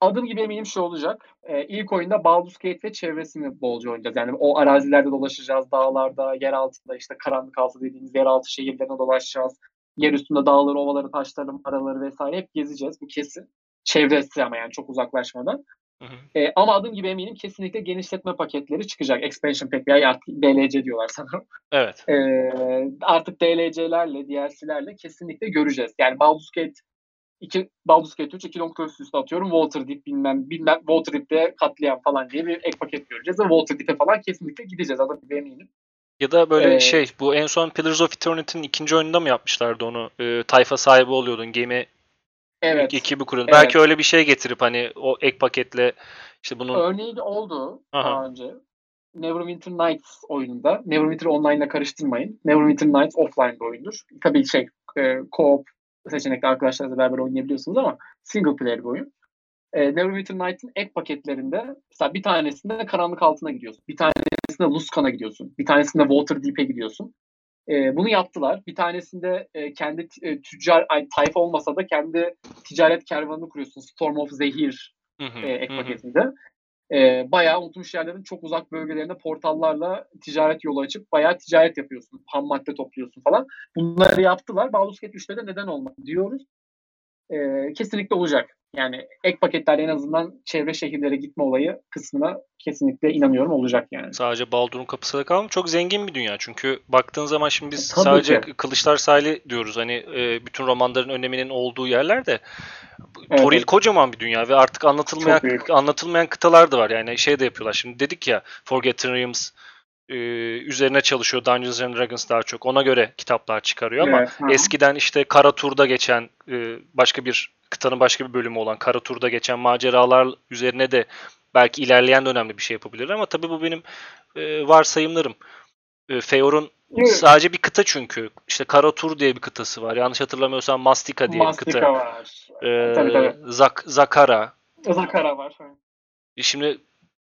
Adım gibi eminim şu olacak. Ee, ilk oyunda Baldur's Gate ve çevresini bolca oynayacağız. Yani o arazilerde dolaşacağız. Dağlarda, yer altında işte karanlık altı dediğimiz yeraltı şehirlerine dolaşacağız. Yer üstünde dağları, ovaları, taşları, mağaraları vesaire hep gezeceğiz. Bu kesin. Çevresi ama yani çok uzaklaşmadan. Hı hı. Ee, ama adım gibi eminim kesinlikle genişletme paketleri çıkacak. Expansion pack veya artık DLC diyorlar sanırım. Evet. Ee, artık DLC'lerle, DLC'lerle kesinlikle göreceğiz. Yani Baldur's Gate iki Baldur's Gate 3 iki nokta üst üste atıyorum. Waterdeep bilmem bilmem Waterdeep'te katliam falan diye bir ek paket göreceğiz. Ve Waterdeep'e falan kesinlikle gideceğiz. Adam bir eminim. Ya da böyle Ee, şey bu en son Pillars of Eternity'nin ikinci oyununda mı yapmışlardı onu? Ee, tayfa sahibi oluyordun. Gemi Evet. ekibi kuruyordun. Evet. Belki öyle bir şey getirip hani o ek paketle işte bunun Örneği de oldu Aha. daha önce. Neverwinter Nights oyununda. Neverwinter Online'la karıştırmayın. Neverwinter Nights offline bir oyundur. Tabii şey e, co-op seçenekli arkadaşlarla beraber oynayabiliyorsunuz ama single player bir oyun. E, Neverwinter Nights'ın ek paketlerinde mesela bir tanesinde karanlık altına gidiyorsun. Bir tanesinde Luskan'a gidiyorsun. Bir tanesinde Waterdeep'e gidiyorsun. E, bunu yaptılar. Bir tanesinde e, kendi e, tüccar ay, tayfa olmasa da kendi ticaret kervanını kuruyorsun. Storm of Zehir Hı hı, e, ek hı paketinde. E, bayağı unutulmuş yerlerin çok uzak bölgelerine portallarla ticaret yolu açıp bayağı ticaret yapıyorsun. Ham madde topluyorsun falan. Bunları yaptılar. Baldur's Gate 3'te de neden olmadı diyoruz. E, kesinlikle olacak. Yani ek paketlerle en azından çevre şehirlere gitme olayı kısmına kesinlikle inanıyorum olacak yani. Sadece Baldur'un kapısı da kalmıyor. Çok zengin bir dünya çünkü baktığın zaman şimdi biz Tabii sadece ki. Kılıçlar Sahili diyoruz. Hani e, bütün romanların öneminin olduğu yerlerde Evet, Toril kocaman bir dünya ve artık anlatılmayan anlatılmayan kıtalar da var. Yani şey de yapıyorlar. Şimdi dedik ya Forgotten Realms e, üzerine çalışıyor Dungeons and Dragons daha çok. Ona göre kitaplar çıkarıyor ama Evet, eskiden işte Karatur'da geçen e, başka bir kıtanın başka bir bölümü olan Karatur'da geçen maceralar üzerine de belki ilerleyen dönemde bir şey yapabilir ama tabii bu benim e, varsayımlarım. E, Feor'un Evet. sadece bir kıta çünkü. İşte Karatur diye bir kıtası var. Yanlış hatırlamıyorsam Mastika diye bir Mastika kıta. var. E, Tabii, tabii. Zak, Zakara. Zakara var. E Şimdi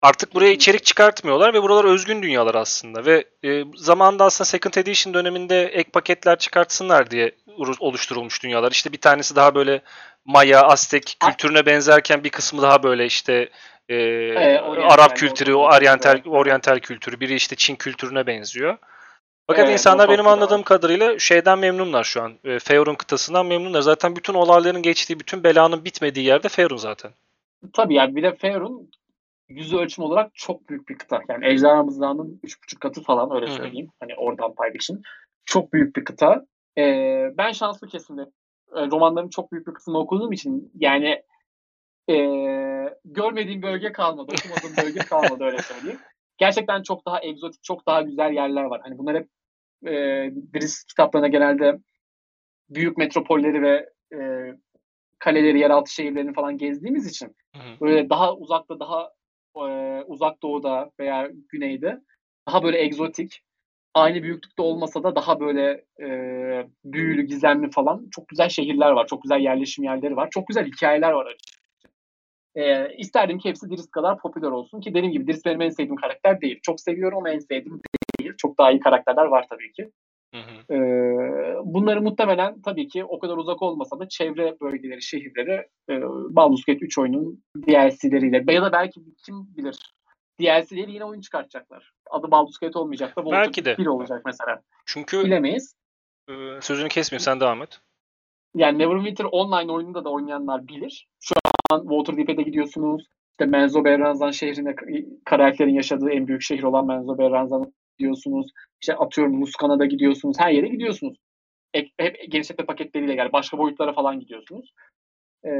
artık buraya içerik çıkartmıyorlar ve buralar özgün dünyalar aslında ve e, zamanında aslında Second Edition döneminde ek paketler çıkartsınlar diye uru- oluşturulmuş dünyalar. İşte bir tanesi daha böyle Maya, Aztek kültürüne benzerken bir kısmı daha böyle işte e, oryantal, Arap kültürü, o oryantal, oryantal, kültürü, biri işte Çin kültürüne benziyor. Fakat Evet, insanlar benim anladığım var. kadarıyla şeyden memnunlar şu an. E, Feorun kıtasından memnunlar. Zaten bütün olayların geçtiği, bütün belanın bitmediği yerde Feorun zaten. Tabii yani bir de Faerun yüz ölçüm olarak çok büyük bir kıta. Yani Ejderha Mızrağı'nın 3,5 katı falan öyle Hı hı. söyleyeyim. Hani oradan pay biçin. Çok büyük bir kıta. Ee, ben şanslı kesimde. Ee, romanların çok büyük bir kısmını okuduğum için yani ee, görmediğim bölge kalmadı. Okumadığım bölge kalmadı öyle söyleyeyim. Gerçekten çok daha egzotik, çok daha güzel yerler var. Hani bunlar hep ee, Driss kitaplarına genelde büyük metropolleri ve ee, kaleleri, yeraltı şehirlerini falan gezdiğimiz için Hı hı. böyle daha uzakta daha e, uzak doğuda veya güneyde daha böyle egzotik aynı büyüklükte olmasa da daha böyle e, büyülü, gizemli falan çok güzel şehirler var. Çok güzel yerleşim yerleri var. Çok güzel hikayeler var açıkçası. E, isterdim ki hepsi Drizzt kadar popüler olsun ki dediğim gibi Drizzt benim en sevdiğim karakter değil. Çok seviyorum ama en sevdiğim değil. Çok daha iyi karakterler var tabii ki. Hı hı. Bunları muhtemelen tabii ki o kadar uzak olmasa da çevre bölgeleri, şehirleri e, Baldur's Gate 3 oyunun DLC'leriyle ya da belki kim bilir DLC'leri yine oyun çıkartacaklar. Adı Baldur's Gate olmayacak da Belki de. 1 olacak mesela. Çünkü Bilemeyiz. e, sözünü kesmeyeyim sen devam et. Yani Neverwinter online oyununda da oynayanlar bilir. Şu an Waterdeep'e de gidiyorsunuz. İşte Menzo Berranzan şehrine karakterin yaşadığı en büyük şehir olan Menzo Berranzan'a gidiyorsunuz. İşte atıyorum Luskan'a da gidiyorsunuz. Her yere gidiyorsunuz. Ek- hep genişletme paketleriyle gel. Başka boyutlara falan gidiyorsunuz. Ee,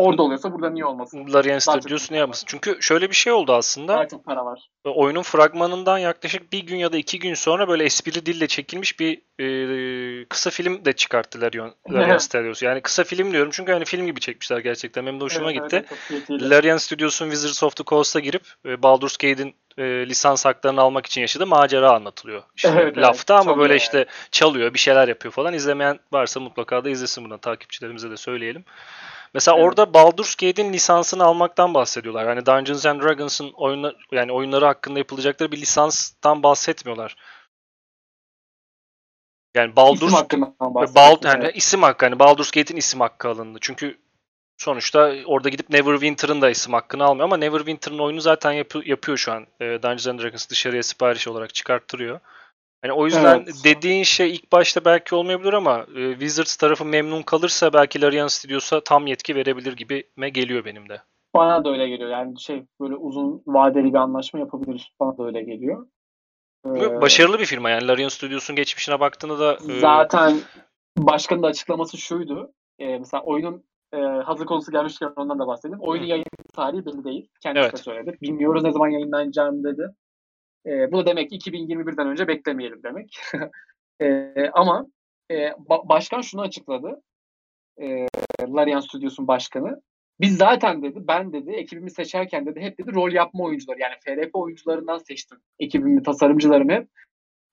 orada oluyorsa burada niye olmasın? Larian Studios ne yapmasın? Çünkü şöyle bir şey oldu aslında. Daha çok para var. Oyunun fragmanından yaklaşık bir gün ya da iki gün sonra böyle espri dille çekilmiş bir e, kısa film de çıkarttı Larian, Larian Evet. Studios. Yani kısa film diyorum çünkü hani film gibi çekmişler gerçekten. Benim de hoşuma Evet, gitti. evet. Larian Studios'un Wizards of the Coast'a girip e, Baldur's Gate'in e, lisans haklarını almak için yaşadığı macera anlatılıyor. İşte Evet, evet. lafta ama Çok böyle iyi işte çalıyor, bir şeyler yapıyor falan. İzlemeyen varsa mutlaka da izlesin bunu. Takipçilerimize de söyleyelim. Mesela Evet. orada Baldur's Gate'in lisansını almaktan bahsediyorlar. Yani Dungeons and Dragons'ın oyunlar yani oyunları hakkında yapılacakları bir lisanstan bahsetmiyorlar. Yani Baldur's İsim. Bald yani Evet. isim hakkı hani Baldur's Gate'in isim hakkı alındı. Çünkü sonuçta orada gidip Neverwinter'ın da isim hakkını almıyor ama Neverwinter'ın oyunu zaten yapı- yapıyor şu an. E, Dungeons and Dragons dışarıya sipariş olarak çıkarttırıyor. Yani o yüzden Evet. dediğin şey ilk başta belki olmayabilir ama e, Wizards tarafı memnun kalırsa belki Larian Studios'a tam yetki verebilir gibime geliyor benim de. Bana da öyle geliyor. Yani şey böyle uzun vadeli bir anlaşma yapabilir. Bana da öyle geliyor. Ee, Başarılı bir firma yani Larian Studios'un geçmişine baktığında da e, zaten başkanın da açıklaması şuydu. E, mesela oyunun e, hazır konusu gelmişken ondan da bahsedeyim. Oyunun yayın tarihi belli değil. Kendisi Evet. de söyledi. Bilmiyoruz ne zaman yayınlanacağını dedi. E, bu da demek ki 2021'den önce beklemeyelim demek. e, ama e, ba- başkan şunu açıkladı. E, Larian Studios'un başkanı. Biz zaten dedi, ben dedi, ekibimi seçerken dedi, hep dedi rol yapma oyuncuları yani FRP oyuncularından seçtim. Ekibimi, tasarımcılarımı hep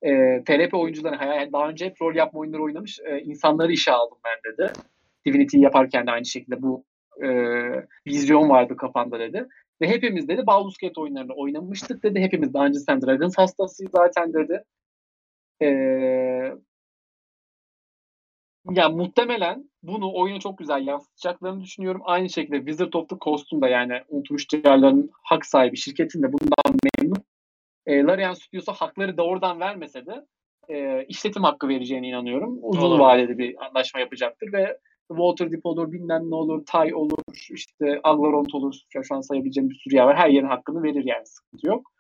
e, FRP oyuncuları, daha önce hep rol yapma oyunları oynamış e, insanları işe aldım ben dedi. Divinity'yi yaparken de aynı şekilde bu e, vizyon vardı kafamda dedi. Ve hepimiz dedi Baldur's oyunlarını oynamıştık dedi. Hepimiz Dungeons and Dragons hastasıyız zaten dedi. E, yani muhtemelen bunu oyuna çok güzel yansıtacaklarını düşünüyorum. Aynı şekilde Wizard of the Coast'un da yani unutmuş diyarların hak sahibi şirketin de bundan memnun. E, Larian Studios'a hakları doğrudan vermese de e, işletim hakkı vereceğine inanıyorum. Uzun Olabilir. vadeli bir anlaşma yapacaktır ve Waterdeep olur, bilmem ne olur, Tay olur, işte Aglaront olur. Ya Şu an sayabileceğim bir sürü yer var. Her yerin hakkını verir yani sıkıntı yok.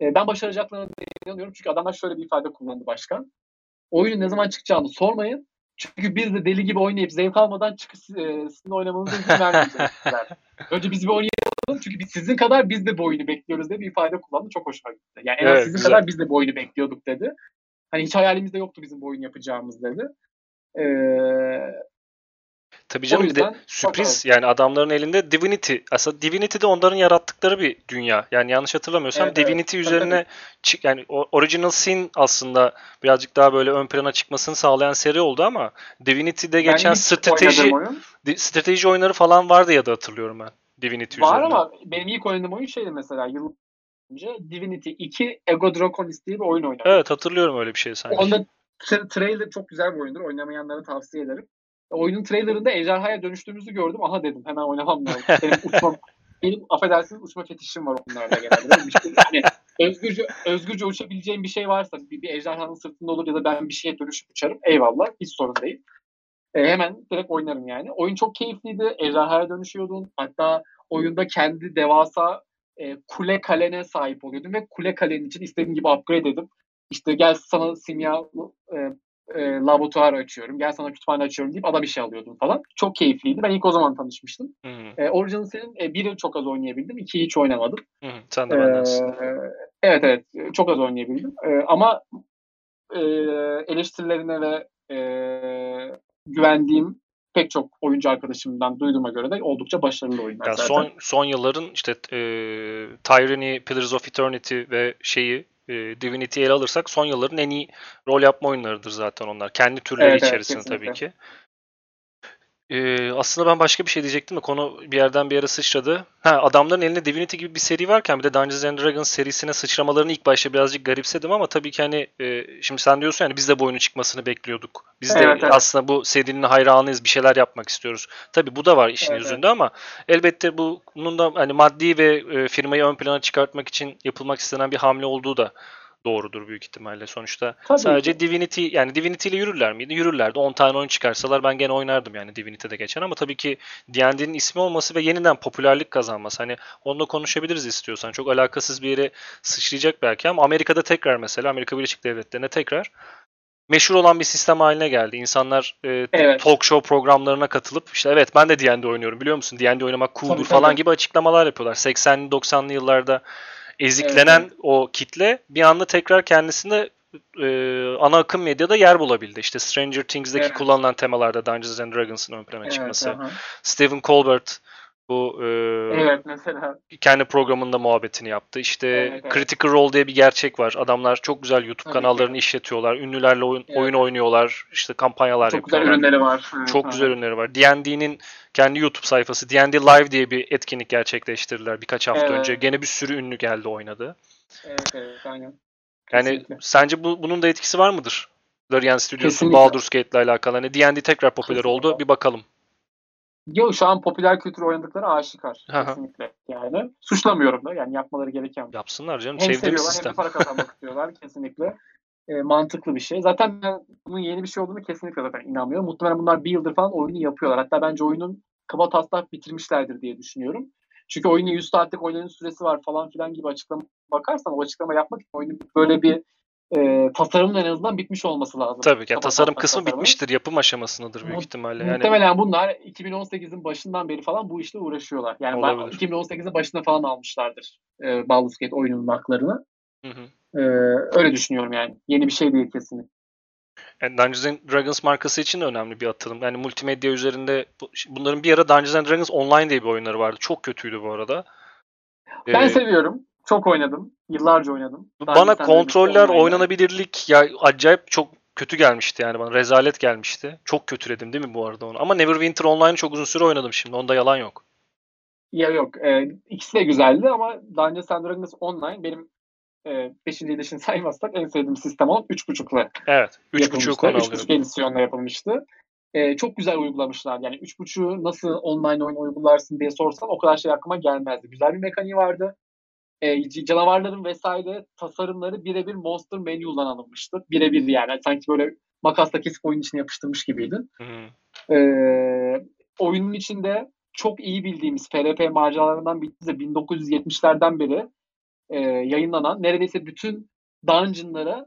E, ben başaracaklarına inanıyorum çünkü adamlar şöyle bir ifade kullandı başkan. Oyunun ne zaman çıkacağını sormayın. Çünkü biz de deli gibi oynayıp zevk almadan çıkıp e, sizin oynamanıza izin vermeyeceğiz. Önce biz bir oynayalım çünkü biz sizin kadar biz de bu oyunu bekliyoruz diye bir ifade kullandı. Çok hoşuma gitti. Yani en az Evet, sizin güzel. kadar biz de bu oyunu bekliyorduk dedi. Hani hiç hayalimizde yoktu bizim bu oyunu yapacağımız dedi. Ee, Tabii canım bir de sürpriz yani adamların elinde Divinity. Aslında Divinity de onların yarattıkları bir dünya. Yani yanlış hatırlamıyorsam Evet, evet. Divinity Tabii, üzerine çık yani Original Sin aslında birazcık daha böyle ön plana çıkmasını sağlayan seri oldu ama Divinity'de geçen ilk strateji strateji oyunları falan vardı ya da hatırlıyorum ben Divinity var üzerine. ama benim ilk oynadığım oyun şeydi mesela yıl önce Divinity 2 Ego Draconis diye bir oyun oynadım. Evet hatırlıyorum öyle bir şey sanki. Onda tra- trailer çok güzel bir oyundur. Oynamayanlara tavsiye ederim. Oyunun trailerında ejderhaya dönüştüğümüzü gördüm. Aha dedim hemen oynamam lazım. Benim uçma, benim affedersiniz uçma fetişim var onlarda genelde. Şey- hani özgürce, özgürce uçabileceğim bir şey varsa bir, bir ejderhanın sırtında olur ya da ben bir şeye dönüşüp uçarım. Eyvallah hiç sorun değil. E, hemen direkt oynarım yani. Oyun çok keyifliydi. Ejderhaya dönüşüyordun. Hatta oyunda kendi devasa e, kule kalene sahip oluyordun ve kule kalenin için istediğin gibi upgrade edip işte gel sana simya e, e, laboratuvar açıyorum, gel sana kütüphane açıyorum deyip adam işe alıyordum falan. Çok keyifliydi. Ben ilk o zaman tanışmıştım. Hı, E, Original senin e, biri çok az oynayabildim, ikiyi hiç oynamadım. hı. Sen de E, bendensin. evet evet e, çok az oynayabildim. E, ama e, eleştirilerine ve e, güvendiğim pek çok oyuncu arkadaşımdan duyduğuma göre de oldukça başarılı oyunlar Yani zaten. son son yılların işte e, Tyranny, Pillars of Eternity ve şeyi e, Divinity'yi ele alırsak son yılların en iyi rol yapma oyunlarıdır zaten onlar. Kendi türleri Evet, evet, içerisinde tabii kesinlikle. ki. E, aslında ben başka bir şey diyecektim de konu bir yerden bir yere sıçradı. Ha, adamların elinde Divinity gibi bir seri varken bir de Dungeons and Dragons serisine sıçramalarını ilk başta birazcık garipsedim ama tabii ki hani e, şimdi sen diyorsun yani biz de bu oyunun çıkmasını bekliyorduk. Biz de Evet, evet. aslında bu serinin hayranıyız, bir şeyler yapmak istiyoruz. Tabii bu da var işin Evet, evet. yüzünde ama elbette bunun da hani maddi ve e, firmayı ön plana çıkartmak için yapılmak istenen bir hamle olduğu da doğrudur büyük ihtimalle. Sonuçta Tabii sadece ki. Divinity yani Divinity ile yürürler miydi? Yürürlerdi. 10 tane oyun çıkarsalar ben gene oynardım yani Divinity'de geçen ama tabii ki D&D'nin ismi olması ve yeniden popülerlik kazanması. Hani onunla konuşabiliriz istiyorsan. Çok alakasız bir yere sıçrayacak belki ama Amerika'da tekrar mesela Amerika Birleşik Devletleri'ne tekrar meşhur olan bir sistem haline geldi. İnsanlar e, Evet. talk show programlarına katılıp işte evet ben de D&D oynuyorum biliyor musun? D&D oynamak cool'dur Tabii, falan tabii. gibi açıklamalar yapıyorlar. 80'li 90'lı yıllarda eziklenen Evet, o kitle bir anda tekrar kendisinde e, ana akım medyada yer bulabildi. İşte Stranger Things'deki Evet. kullanılan temalarda Dungeons and Dragons'ın ön plana Evet, çıkması. aha. Stephen Colbert bu e, evet mesela kendi programında muhabbetini yaptı. İşte Evet, evet. Critical Role diye bir gerçek var. Adamlar çok güzel YouTube Tabii kanallarını ki. işletiyorlar. Ünlülerle oyun, Evet. oyun oynuyorlar. İşte kampanyalar çok güzel yapıyorlar. ürünleri var. Evet, Çok aha. güzel ürünleri var. D&D'nin kendi YouTube sayfası D&D Live diye bir etkinlik gerçekleştirdiler birkaç hafta Evet. önce. Gene bir sürü ünlü geldi oynadı. Evet evet aynen. Yani Kesinlikle. sence bu bunun da etkisi var mıdır? Larian Studios'un. Baldur's Gate ile alakalı. Hani D&D tekrar popüler Kesinlikle. oldu. Bir bakalım. Yok şu an popüler kültür oynadıkları aşikar. Hı. Kesinlikle yani. Suçlamıyorum da yani yapmaları gereken. Yapsınlar canım. Hem seviyorlar sistem. hem para kazanmak istiyorlar kesinlikle. E, mantıklı bir şey. Zaten ben bunun yeni bir şey olduğunu kesinlikle zaten inanmıyorum. Muhtemelen bunlar bir yıldır falan oyunu yapıyorlar. Hatta bence oyunun kaba taslak bitirmişlerdir diye düşünüyorum. Çünkü oyunun 100 saatlik oynanış süresi var falan filan gibi açıklama bakarsan o açıklama yapmak için oyunun böyle bir e, tasarımın en azından bitmiş olması lazım. Tabii ki. Yani tasarım kısmı tasarımı. bitmiştir. Yapım aşamasındadır büyük Mu- ihtimalle. Yani Muhtemelen bunlar 2018'in başından beri falan bu işle uğraşıyorlar. Yani Olabilir. 2018'in başında falan almışlardır e, Baldur's Gate oyununun haklarını. Hı hı. E, öyle düşünüyorum yani. Yeni bir şey değil kesinlikle. Yani Dungeons and Dragons markası için de önemli bir atılım. Yani multimedya üzerinde bu- bunların bir ara Dungeons and Dragons Online diye bir oyunları vardı. Çok kötüydü bu arada. Ben Ee, seviyorum. Çok oynadım. Yıllarca oynadım. bana and Dragons kontroller, oynanabilirlik ya acayip çok kötü gelmişti yani bana. Rezalet gelmişti. Çok kötüledim değil mi bu arada onu? Ama Neverwinter Online'ı çok uzun süre oynadım şimdi. Onda yalan yok. Ya yok. E, ikisi de güzeldi ama Dungeons and Dragons Online benim e, 5. edişini saymazsak en sevdiğim sistem olan 3.5'la Evet. 3.5'u yapılmıştı. konu 3.5 alıyorum. edisyonla yapılmıştı. E, çok güzel uygulamışlar. Yani 3.5'u nasıl online oyun uygularsın diye sorsan o kadar şey aklıma gelmezdi. Güzel bir mekaniği vardı. E, canavarların vesaire tasarımları birebir Monster Manual'dan alınmıştı. Birebir yani. Sanki böyle makasla kesip oyun içine yapıştırmış gibiydi. Ee, oyunun içinde çok iyi bildiğimiz FRP maceralarından birisi de 1970'lerden beri e, yayınlanan neredeyse bütün dungeonlara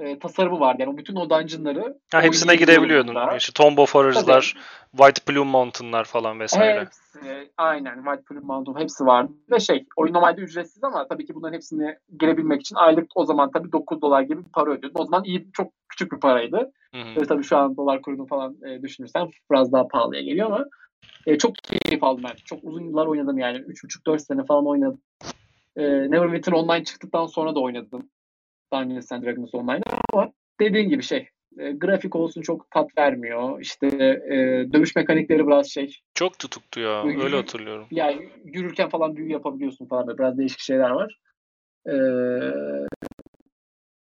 e, tasarımı vardı. Yani bütün o dungeonları Ha, hepsine girebiliyordun. burada. İşte Tomb of Horrors'lar, White Plume Mountain'lar falan vesaire. Hepsi, aynen White Plume Mountain hepsi vardı. Ve şey oyun normalde ücretsiz ama tabii ki bunların hepsine girebilmek için aylık o zaman tabii 9 dolar gibi bir para ödüyordun. O zaman iyi çok küçük bir paraydı. Hı hı. Ve tabii şu an dolar kurunu falan e, düşünürsen biraz daha pahalıya geliyor ama e, çok keyif aldım ben. Çok uzun yıllar oynadım yani. 3,5-4 sene falan oynadım. E, Neverwinter Online çıktıktan sonra da oynadım. Dungeons and Dragons Online ama dediğin gibi şey e, grafik olsun çok tat vermiyor. İşte e, dövüş mekanikleri biraz şey Çok tutuktu ya. Yürü- Öyle hatırlıyorum. yani yürürken falan büyü yapabiliyorsun falan böyle biraz değişik şeyler var. E,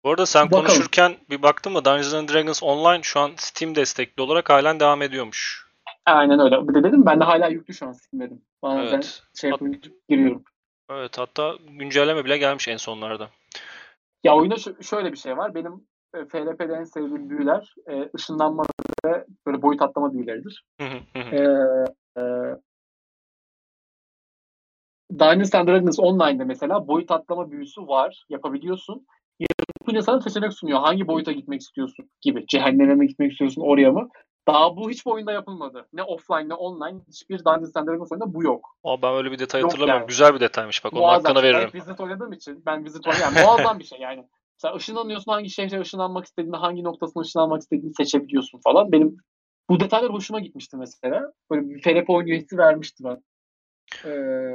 Bu arada sen Bakalım. konuşurken bir baktım da Dungeons and Dragons Online şu an Steam destekli olarak halen devam ediyormuş. aynen öyle. Bir de dedim ben de hala yüklü şu an Steam'dedim. Bazen Evet. şey yapıp giriyorum. Evet hatta güncelleme bile gelmiş en sonlarda. Ya oyunda şöyle bir şey var. Benim e, FLP'de en sevdiğim büyüler e, ışınlanma ve böyle boyut atlama büyüleridir. E, e, Dungeons and Dragons Online'da mesela boyut atlama büyüsü var. Yapabiliyorsun. Yapınca sana seçenek sunuyor. Hangi boyuta gitmek istiyorsun gibi. Cehenneme mi gitmek istiyorsun oraya mı? Daha bu hiç bu oyunda yapılmadı. Ne offline ne online. Hiçbir Dungeons and Dragons oyunda bu yok. Aa, ben öyle bir detay Yok hatırlamıyorum. yani. Güzel bir detaymış bak. Onun hakkını Ben veririm. hep Visit oynadığım için ben Visit. Yani muazzam bir şey yani. Sen ışınlanıyorsun hangi şehre ışınlanmak istediğini, hangi noktasına ışınlanmak istediğini seçebiliyorsun falan. Benim bu detaylar hoşuma gitmişti mesela. Böyle bir FRP üyesi vermişti ben. Ee,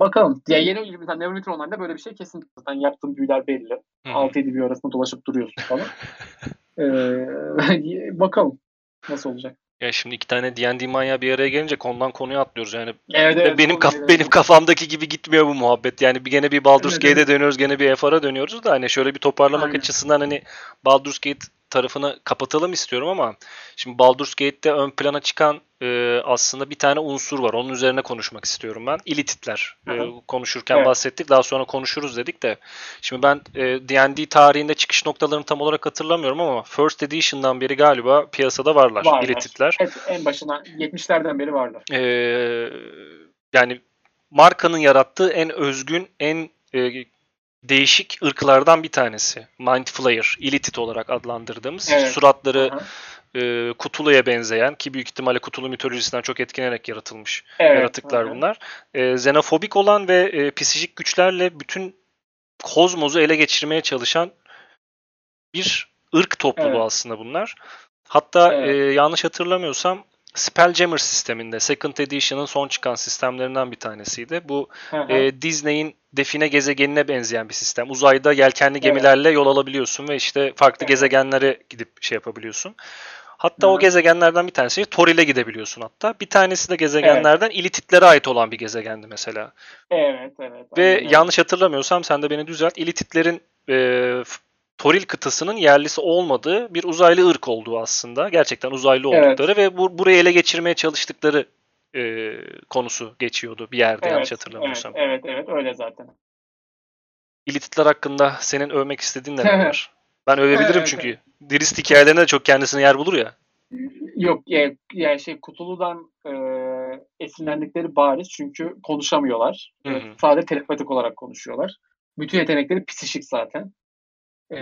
bakalım. Ya yeni oyun mesela Neverwinter Online'da böyle bir şey kesin. Zaten yaptığım büyüler belli. Hı. 6-7 büyü arasında dolaşıp duruyorsun falan. Ee, bakalım nasıl olacak. Ya şimdi iki tane D&D manyağı bir araya gelince konudan konuya atlıyoruz. Yani Evet, evet, benim kaf- benim kafamdaki gibi gitmiyor bu muhabbet. Yani bir gene bir Baldur's Evet, Gate'e evet. dönüyoruz, gene bir FR'a dönüyoruz da hani şöyle bir toparlamak Aynen. açısından hani Baldur's Gate tarafını kapatalım istiyorum ama şimdi Baldur's Gate'te ön plana çıkan e, aslında bir tane unsur var. Onun üzerine konuşmak istiyorum ben. Illithidler. E, konuşurken Evet. bahsettik. Daha sonra konuşuruz dedik de. Şimdi ben e, D&D tarihinde çıkış noktalarını tam olarak hatırlamıyorum ama First Edition'dan beri galiba piyasada varlar. Varlar. Illithidler. Hep en başına 70'lerden beri varlar. Ee, yani markanın yarattığı en özgün, en e, değişik ırklardan bir tanesi. Mind Flayer, Illithid olarak adlandırdığımız. Evet. Suratları Aha. e, Cthulhu'ya benzeyen ki büyük ihtimalle Cthulhu mitolojisinden çok etkilenerek yaratılmış Evet, yaratıklar aha. bunlar. E, xenofobik olan ve e, psikik güçlerle bütün kozmosu ele geçirmeye çalışan bir ırk topluluğu Evet. aslında bunlar. Hatta Evet. e, yanlış hatırlamıyorsam Spelljammer sisteminde Second Edition'ın son çıkan sistemlerinden bir tanesiydi. Bu Hı hı. e, Disney'in define gezegenine benzeyen bir sistem. Uzayda yelkenli gemilerle yol alabiliyorsun ve işte farklı Evet. gezegenlere gidip şey yapabiliyorsun. Hatta Hı o gezegenlerden bir tanesi Toril'e gidebilyorsun hatta. Bir tanesi de gezegenlerden İlititlere ait olan bir gezegendi mesela. Evet, evet. Ve aynen yanlış hatırlamıyorsam sen de beni düzelt. İlititlerin e, Toril kıtasının yerlisi olmadığı bir uzaylı ırk olduğu aslında. Gerçekten uzaylı Evet. oldukları ve bu, burayı ele geçirmeye çalıştıkları e, konusu geçiyordu bir yerde yanlış hatırlamıyorsam. Evet, evet, evet, öyle zaten. İlititler hakkında senin övmek istediğin neler var? Ben övebilirim Evet, çünkü. Dirist hikayelerinde de çok kendisine yer bulur ya. Yok, ya, ya şey Kutulu'dan e, esinlendikleri bariz çünkü konuşamıyorlar. Hı hı. E, sadece telepatik olarak konuşuyorlar. Bütün yetenekleri psişik zaten. E,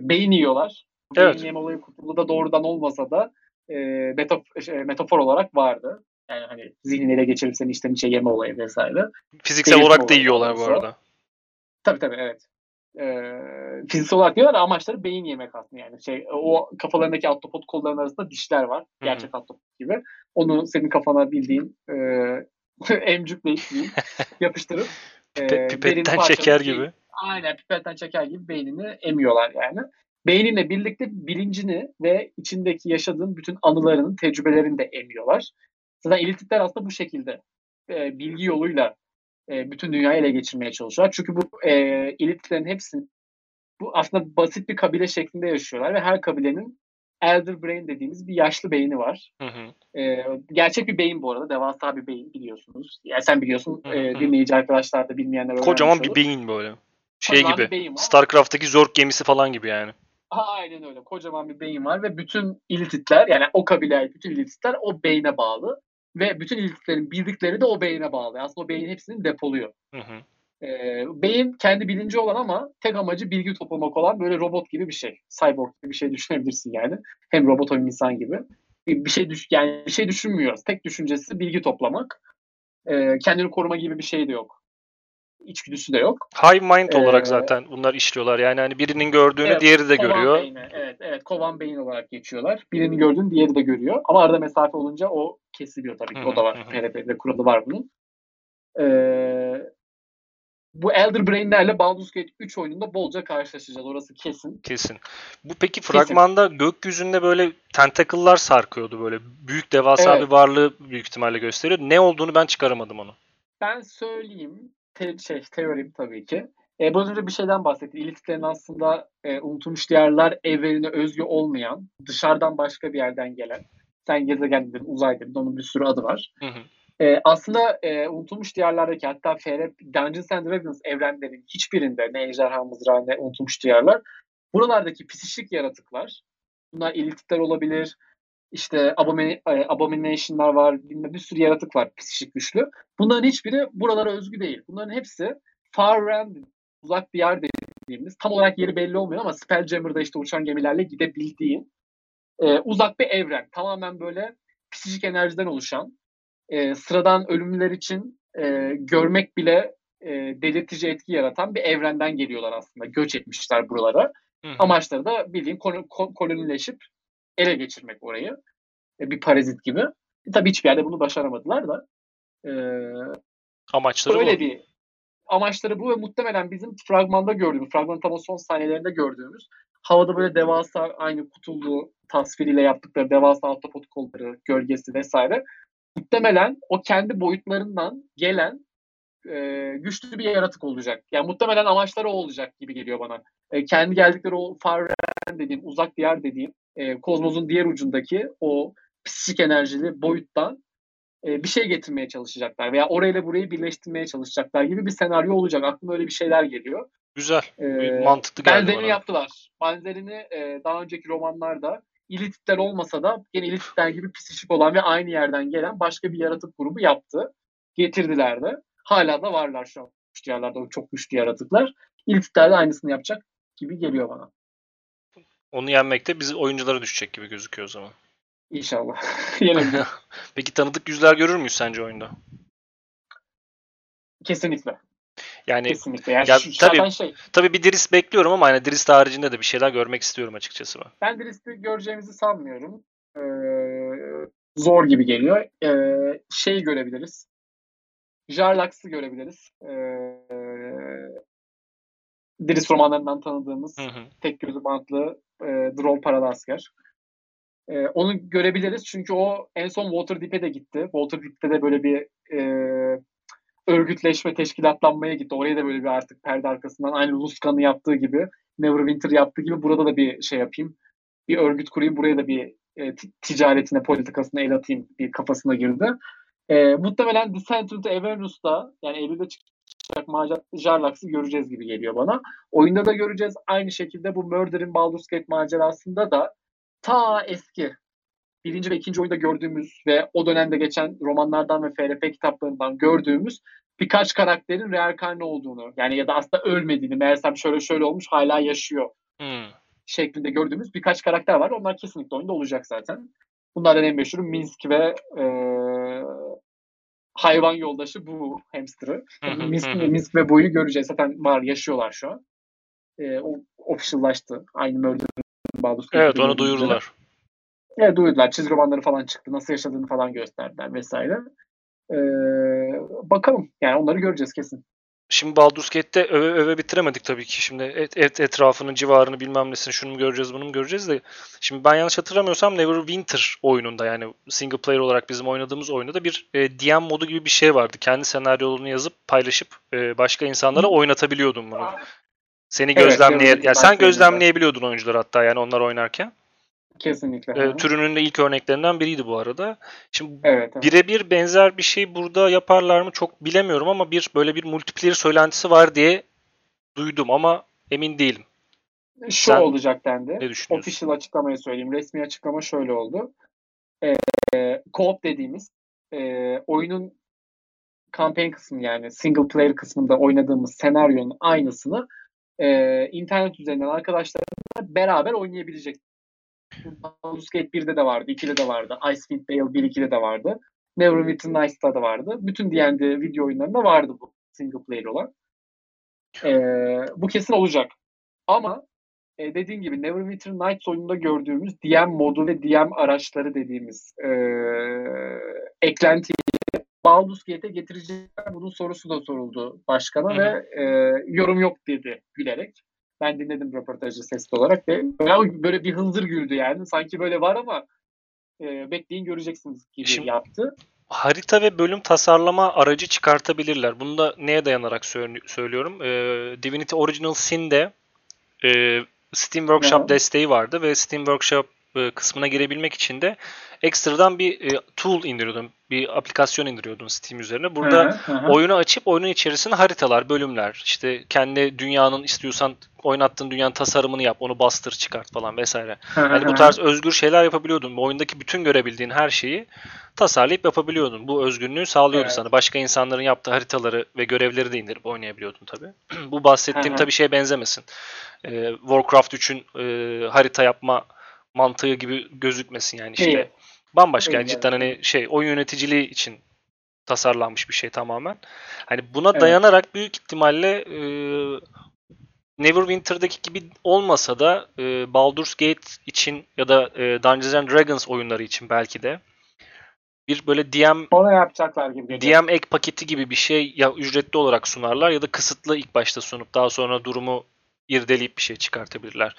beyin yiyorlar. Evet. Beyin yeme olayı Cthulhu'da doğrudan olmasa da e, metaf- şey, metafor olarak vardı. Yani hani zihnini ele geçirip seni içten içe yeme olayı vesaire. Fiziksel Değil olarak da yiyorlar bu arada. Tabii tabii evet. Ee, fiziksel olarak diyorlar amaçları beyin yemek aslında yani. Şey, o kafalarındaki ahtapot kollarının arasında dişler var. Gerçek ahtapot gibi. Onu senin kafana bildiğin e, emcükleyip yapıştırıp e, pipetten beyin- gibi. Aynen pipetten çeker gibi beynini emiyorlar yani. Beyninle birlikte bilincini ve içindeki yaşadığın bütün anılarının, tecrübelerini de emiyorlar. Zaten elitlikler aslında bu şekilde e, bilgi yoluyla e, bütün dünyayı ele geçirmeye çalışıyorlar. Çünkü bu e, elitlerin hepsi bu aslında basit bir kabile şeklinde yaşıyorlar ve her kabilenin elder brain dediğimiz bir yaşlı beyni var. Hı hı. E, gerçek bir beyin bu arada. Devasa bir beyin biliyorsunuz. Yani sen biliyorsun. Hı E, hı. dinleyici arkadaşlar da bilmeyenler Kocaman bir olur. beyin böyle. Şey Kocaman bir gibi. beyin var. StarCraft'taki Zork gemisi falan gibi yani. Aynen öyle. Kocaman bir beyin var ve bütün iltitler yani o kabileye bütün iltitler o beyne bağlı. Ve bütün iltitlerin bildikleri de o beyne bağlı. Aslında o beyin hepsini depoluyor. Hı hı. Ee, beyin kendi bilinci olan ama tek amacı bilgi toplamak olan böyle robot gibi bir şey. Cyborg gibi bir şey düşünebilirsin yani. Hem robot hem insan gibi. Bir bir şey düş yani bir şey düşünmüyor. Tek düşüncesi bilgi toplamak. Ee, kendini koruma gibi bir şey de yok. İçgüdüsü de yok. High mind olarak Ee, zaten bunlar işliyorlar. Yani hani birinin gördüğünü Evet, diğeri de Kovan görüyor. beyni. Evet, evet. Kovan beyin olarak geçiyorlar. Birini gördüğün diğeri de görüyor. Ama arada mesafe olunca o kesiliyor tabii ki. Hı hı, O da var. PRP'de kuralı var bunun. Ee, bu Elder Brain'lerle Baldur's Gate 3 oyununda bolca karşılaşacağız. Orası kesin. Kesin. Bu peki fragmanda gökyüzünde böyle tentacle'lar sarkıyordu böyle. Büyük devasa Evet. bir varlığı büyük ihtimalle gösteriyor. Ne olduğunu ben çıkaramadım onu. Ben söyleyeyim. Te- şey, teorim tabii ki. E, biraz önce bir şeyden bahsettim. İlitlerin aslında e, unutulmuş diyarlar evrenine özgü olmayan, dışarıdan başka bir yerden gelen. Sen gezegen dedin, uzay dedin. Onun bir sürü adı var. Hı hı. E, aslında e, unutulmuş diyarlardaki hatta FR, Dungeons and Dragons evrenlerinin hiçbirinde ne ejderha mızrağı ne unutulmuş diyarlar. Buralardaki psişik yaratıklar, bunlar elitler olabilir, işte abomin- e, abomination'lar var, bilmem bir sürü yaratık var psişik güçlü. Bunların hiçbiri buralara özgü değil. Bunların hepsi far realm, uzak diyar dediğimiz, tam olarak yeri belli olmuyor ama Spelljammer'da işte uçan gemilerle gidebildiğin e, uzak bir evren. Tamamen böyle psişik enerjiden oluşan, e, sıradan ölümlüler için e, görmek bile e, delirtici etki yaratan bir evrenden geliyorlar aslında. Göç etmişler buralara. Hı hı. Amaçları da bildiğin kol- kol- kolonileşip ele geçirmek orayı. E, bir parazit gibi. E, tabii hiçbir yerde bunu başaramadılar da. E, Amaçları öyle bu. bir amaçları bu ve muhtemelen bizim fragmanda gördüğümüz, fragmanın tam o son sahnelerinde gördüğümüz havada böyle devasa aynı kutullu tasviriyle yaptıkları devasa ahtapot kolları, gölgesi vesaire muhtemelen o kendi boyutlarından gelen e, güçlü bir yaratık olacak. Yani muhtemelen amaçları o olacak gibi geliyor bana. E, kendi geldikleri o far realm dediğim, uzak diyar dediğim, e, kozmosun diğer ucundaki o psikik enerjili boyuttan e, bir şey getirmeye çalışacaklar veya orayla burayı birleştirmeye çalışacaklar gibi bir senaryo olacak. Aklıma öyle bir şeyler geliyor. Güzel. Ee, Mantıklı geldi Benzerini bana. yaptılar. Benzerini e, daha önceki romanlarda İlitler olmasa da yine İlitler gibi psişik olan ve aynı yerden gelen başka bir yaratık grubu yaptı. Getirdiler de. Hala da varlar şu an. Güçlü yerlerde çok güçlü yaratıklar. İlitler de aynısını yapacak gibi geliyor bana. Onu yenmek de bizi oyunculara düşecek gibi gözüküyor o zaman. İnşallah. Yenebilir. Peki tanıdık yüzler görür müyüz sence oyunda? Kesinlikle. Yani Kesinlikle. Yani Ya şu- tabii. şey, tabii bir Drizzt bekliyorum ama hani Drizzt haricinde de bir şeyler görmek istiyorum açıkçası ben. Ben Drizzt göreceğimizi sanmıyorum. Ee, zor gibi geliyor. Ee, şey görebiliriz. Jarlax'ı görebiliriz. Ee, Drizzt romanlarından tanıdığımız Hı hı. tek gözü bantlı e, Droll paralı asker. Ee, onu görebiliriz çünkü o en son Waterdeep'e de gitti. Waterdeep'te de böyle bir e, örgütleşme, teşkilatlanmaya gitti. Oraya da böyle bir artık perde arkasından aynı Luskan'ı yaptığı gibi, Neverwinter yaptığı gibi burada da bir şey yapayım. Bir örgüt kurayım, buraya da bir e, ticaretine, politikasına el atayım bir kafasına girdi. E, muhtemelen Descent into Avernus'ta yani Eylül'de çıkacak macera Jarlax'ı göreceğiz gibi geliyor bana. Oyunda da göreceğiz. Aynı şekilde bu Murder'in Baldur's Gate macerasında da ta eski birinci ve ikinci oyunda gördüğümüz ve o dönemde geçen romanlardan ve FRP kitaplarından gördüğümüz birkaç karakterin reenkarne olduğunu yani ya da aslında ölmediğini meğersem şöyle şöyle olmuş hala yaşıyor Hmm. şeklinde gördüğümüz birkaç karakter var. Onlar kesinlikle oyunda olacak zaten. Bunlardan en meşhuru Minsk ve e, hayvan yoldaşı bu hamster'ı. Minsk. Minsk ve Bu'yu göreceğiz. Zaten var, yaşıyorlar şu an. E, o official'laştı. Aynı Murder Baldur's Evet onu duyurdular. Evet duyurdular. Çizgi romanları falan çıktı. Nasıl yaşadığını falan gösterdiler vesaire. Ee, bakalım. Yani onları göreceğiz kesin. Şimdi Baldur's Gate'de öve öve bitiremedik tabii ki. Şimdi et, et- etrafının civarını bilmem nesini şunu mu göreceğiz bunu mu göreceğiz de. Şimdi ben yanlış hatırlamıyorsam Neverwinter oyununda yani single player olarak bizim oynadığımız oyunda da bir e, DM modu gibi bir şey vardı. Kendi senaryolarını yazıp paylaşıp e, başka insanlara oynatabiliyordun bunu. Seni Evet, gözlemleye Neverwinter ya sen gözlemleyebiliyordun oyuncuları hatta yani onlar oynarken. Kesinlikle. E, türünün de ilk örneklerinden biriydi bu arada. Şimdi evet, evet. birebir benzer bir şey burada yaparlar mı çok bilemiyorum ama bir böyle bir multiplayer söylentisi var diye duydum ama emin değilim. Şu sen olacak dendi. Ne düşünüyorsun? Official açıklamayı söyleyeyim. Resmi açıklama şöyle oldu. Ee, co-op dediğimiz e, oyunun campaign kısmı yani single player kısmında oynadığımız senaryonun aynısını e, internet üzerinden arkadaşlarla beraber oynayabilecek. Baldur's Gate 1'de de vardı, 2'de de vardı. Icewind Dale 1 2'de de vardı. Neverwinter Nights'ta da vardı. Bütün D&D video oyunlarında vardı bu single player olan. E, bu kesin olacak. Ama e, dediğim gibi Neverwinter Nights oyununda gördüğümüz DM modu ve DM araçları dediğimiz e, eklentiyi Baldur's Gate'e getirecekler. Bunun sorusu da soruldu başkana Hı hı. ve e, yorum yok dedi gülerek. Ben dinledim röportajı sesli olarak ve böyle, bir hınzır güldü yani. Sanki böyle var ama e, bekleyin göreceksiniz gibi Şimdi- yaptı. Harita ve bölüm tasarlama aracı çıkartabilirler. Bunu da neye dayanarak söylüyorum? Ee, Divinity Original Sin'de e, Steam Workshop Aha. desteği vardı ve Steam Workshop e, kısmına girebilmek için de ekstradan bir e, tool indiriyordun. Bir aplikasyon indiriyordun Steam üzerine. Burada Hı oyunu açıp oyunun içerisinde haritalar, bölümler, işte kendi dünyanın istiyorsan oynattığın dünyanın tasarımını yap, onu bastır, çıkart falan vesaire. Hani bu tarz özgür şeyler yapabiliyordun. Bu oyundaki bütün görebildiğin her şeyi tasarlayıp yapabiliyordun. Bu özgürlüğü sağlıyordu Evet. sana. Başka insanların yaptığı haritaları ve görevleri de indirip oynayabiliyordun tabii. bu bahsettiğim tabii şeye benzemesin. Ee, Warcraft 3'ün e, harita yapma mantığı gibi gözükmesin yani işte. Değil. Bambaşka yani cidden hani şey oyun yöneticiliği için tasarlanmış bir şey tamamen. Hani buna Evet. dayanarak büyük ihtimalle e, Neverwinter'daki gibi olmasa da e, Baldur's Gate için ya da e, Dungeons and Dragons oyunları için belki de bir böyle DM Ona yapacaklar gibi geliyor. DM ek paketi gibi bir şey ya ücretli olarak sunarlar ya da kısıtlı ilk başta sunup daha sonra durumu irdeleyip bir şey çıkartabilirler.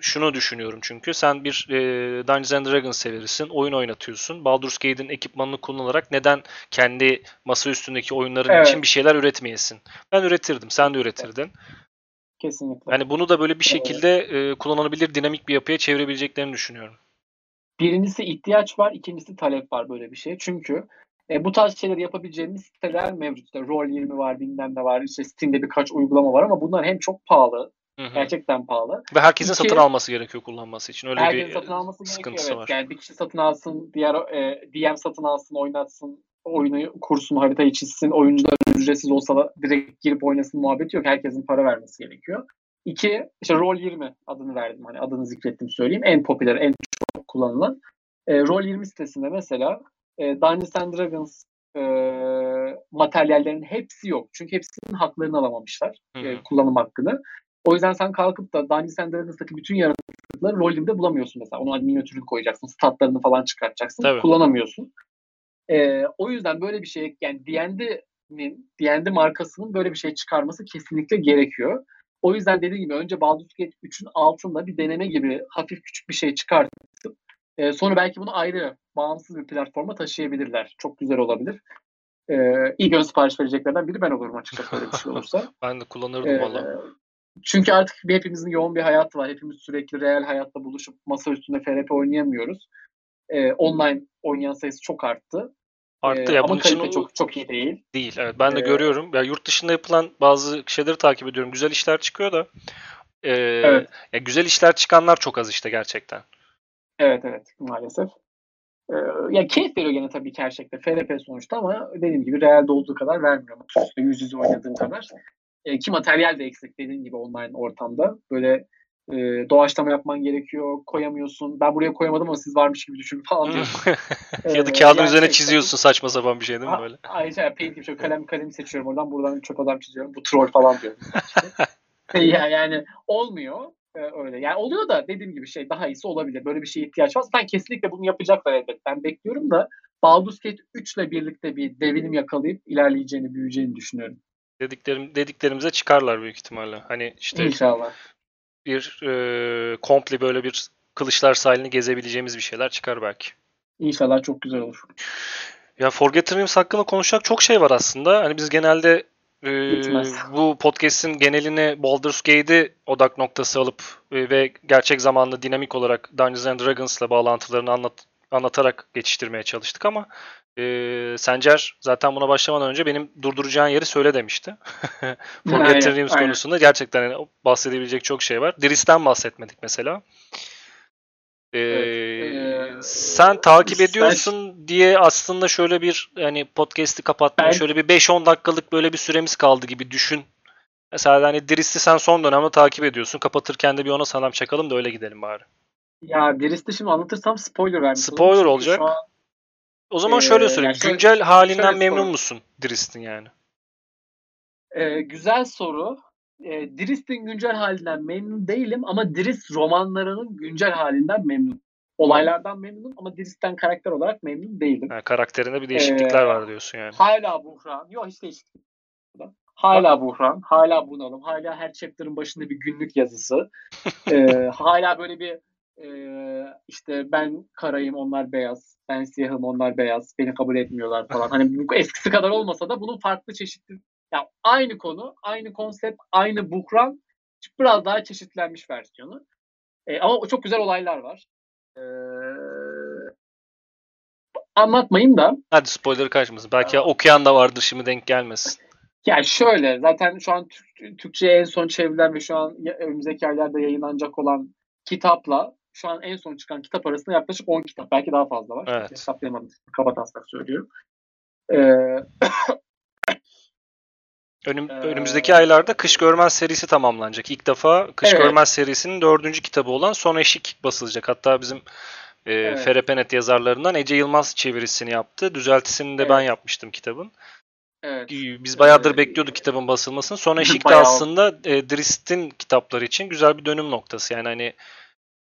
Şunu düşünüyorum çünkü sen bir e, Dungeons and Dragons severisin, oyun oynatıyorsun. Baldur's Gate'in ekipmanını kullanarak neden kendi masa üstündeki oyunların Evet. için bir şeyler üretmeyesin? Ben üretirdim, sen de üretirdin. Kesinlikle. Yani bunu da böyle bir şekilde e, kullanılabilir, dinamik bir yapıya çevirebileceklerini düşünüyorum. Birincisi ihtiyaç var, ikincisi talep var böyle bir şey. Çünkü e, bu tarz şeyleri yapabileceğimiz siteler mevcut. İşte Roll20 var, bilmem ne var, işte Steam'de birkaç uygulama var ama bunlar hem çok pahalı, Hı hı. gerçekten pahalı. Ve herkesin İki- satın alması gerekiyor kullanması için. Öyle Herkesin bir satın alması sıkıntısı gerekiyor. Evet. var. Yani bir kişi satın alsın, diğer e, DM satın alsın, oynatsın, oyunu kursun, haritayı çizsin, oyuncular ücretsiz olsa da direkt girip oynasın muhabbeti yok. Herkesin para vermesi gerekiyor. İki, işte Roll20 adını verdim. Hani adını zikrettim söyleyeyim. En popüler, en çok kullanılan. E, Roll20 sitesinde mesela e, Dungeons and Dragons e, materyallerinin hepsi yok. Çünkü hepsinin haklarını alamamışlar. E, kullanım hakkını. O yüzden sen kalkıp da Dungeons and Dragons'taki bütün yaratıkları Roll20'de bulamıyorsun mesela. Onun minyatürünü koyacaksın, statlarını falan çıkartacaksın. Tabii. Kullanamıyorsun. E, o yüzden böyle bir şey yani D&D'nin, D&D markasının böyle bir şey çıkarması kesinlikle gerekiyor. O yüzden dediğim gibi önce Baldur's Gate 3'ün altında bir deneme gibi hafif küçük bir şey çıkartıp e, sonra belki bunu ayrı bağımsız bir platforma taşıyabilirler. Çok güzel olabilir. E, ilk ön sipariş vereceklerden biri ben olurum açıkçası böyle bir şey olursa. Ben de kullanırdım E, valla. Çünkü artık bir hepimizin yoğun bir hayatı var. Hepimiz sürekli real hayatta buluşup masa üstünde FRP oynayamıyoruz. E, online oynayan sayısı çok arttı. Arttı E, ya ama bunun için çok çok iyi değil. değil. Evet ben de Ee, görüyorum. Ya yurt dışında yapılan bazı şeyleri takip ediyorum. Güzel işler çıkıyor da. e, Evet. ya güzel işler çıkanlar çok az işte gerçekten. Evet evet maalesef. Ee, ya keyif veriyor gene tabii ki her şekilde. FRP sonuçta ama dediğim gibi realde olduğu kadar vermiyor. Yüz yüze oynadığın kadar. Ee, ki materyal de eksik dediğim gibi online ortamda. Böyle e, doğaçlama yapman gerekiyor. Koyamıyorsun. Ben buraya koyamadım ama siz varmış gibi düşün falan diyorsun. ya da Ee, kağıdın yani üzerine şey, çiziyorsun saçma sapan bir şey değil mi böyle? Ayrıca painting şöyle kalem kalem seçiyorum oradan buradan çöp adam çiziyorum. Bu troll falan diyorum. İşte. ya yani olmuyor e, öyle. Yani oluyor da dediğim gibi şey daha iyisi olabilir. Böyle bir şeye ihtiyaç var. Ben kesinlikle bunu yapacaklar elbette. Ben bekliyorum da Baldur's Gate 3 ile birlikte bir devinim yakalayıp ilerleyeceğini, büyüyeceğini düşünüyorum. Dediklerim dediklerimize çıkarlar büyük ihtimalle. Hani işte İnşallah. bir e, komple böyle bir kılıçlar sahilini gezebileceğimiz bir şeyler çıkar belki. İnşallah çok güzel olur. Ya Forgotten Realms hakkında konuşacak çok şey var aslında. Hani biz genelde e, Bitmez. bu podcast'in genelini Baldur's Gate'i odak noktası alıp e, ve gerçek zamanlı dinamik olarak Dungeons and Dragons'la bağlantılarını anlat, anlatarak geçiştirmeye çalıştık ama e, Sencer zaten buna başlamadan önce benim durduracağın yeri söyle demişti. Forgotten Realms konusunda gerçekten hani bahsedebilecek çok şey var. Dris'ten bahsetmedik mesela. E, Evet, e, sen takip sen- ediyorsun diye aslında şöyle bir hani podcast'i kapatmaya Ben- şöyle bir 5-10 dakikalık böyle bir süremiz kaldı gibi düşün. Mesela hani Dris'i sen son dönemde takip ediyorsun. Kapatırken de bir ona salam çakalım da öyle gidelim bari. Ya Dris'te şimdi anlatırsam spoiler vermiş. Spoiler olacak. Şu an, O zaman Ee, şöyle söyleyeyim. yani şöyle- Güncel halinden şöyle memnun sorayım. musun Dris'in yani? e, güzel soru. E, Dris'in güncel halinden memnun değilim ama Dris romanlarının güncel halinden memnun. Olaylardan memnunum ama Dris'ten karakter olarak memnun değilim. Ha, karakterinde bir değişiklikler Ee, var diyorsun yani. Hala buhran. Yok hiç değişiklik. Hala buhran. Hala bunalım. Hala her chapter'ın başında bir günlük yazısı. Ee, hala böyle bir e, işte ben karayım onlar beyaz. Ben siyahım onlar beyaz. Beni kabul etmiyorlar falan. Hani eskisi kadar olmasa da bunun farklı çeşitli ya aynı konu, aynı konsept, aynı buhran biraz daha çeşitlenmiş versiyonu. Ee, ama çok güzel olaylar var. Ee, anlatmayayım da Hadi spoiler kaçmasın. Belki Tamam. okuyan da vardır şimdi denk gelmesin. Yani şöyle zaten şu an Türk, Türkçe'ye en son çevrilen ve şu an ya- önümüzdeki aylarda yayınlanacak olan kitapla şu an en son çıkan kitap arasında yaklaşık 10 kitap. Belki daha fazla var. Evet. Hesaplayamadım. Kaba taslak söylüyorum. Ee, Önüm, Ee, önümüzdeki aylarda Kış Görmez serisi tamamlanacak. İlk defa Kış Evet. Görmez serisinin dördüncü kitabı olan Son Eşik basılacak. Hatta bizim e, Evet. Ferepenet yazarlarından Ece Yılmaz çevirisini yaptı. Düzeltisini de ben Evet. yapmıştım kitabın. evet. Biz bayağıdır Ee, bekliyorduk kitabın basılmasını. Son Eşik de aslında e, Drist'in kitapları için güzel bir dönüm noktası. Yani hani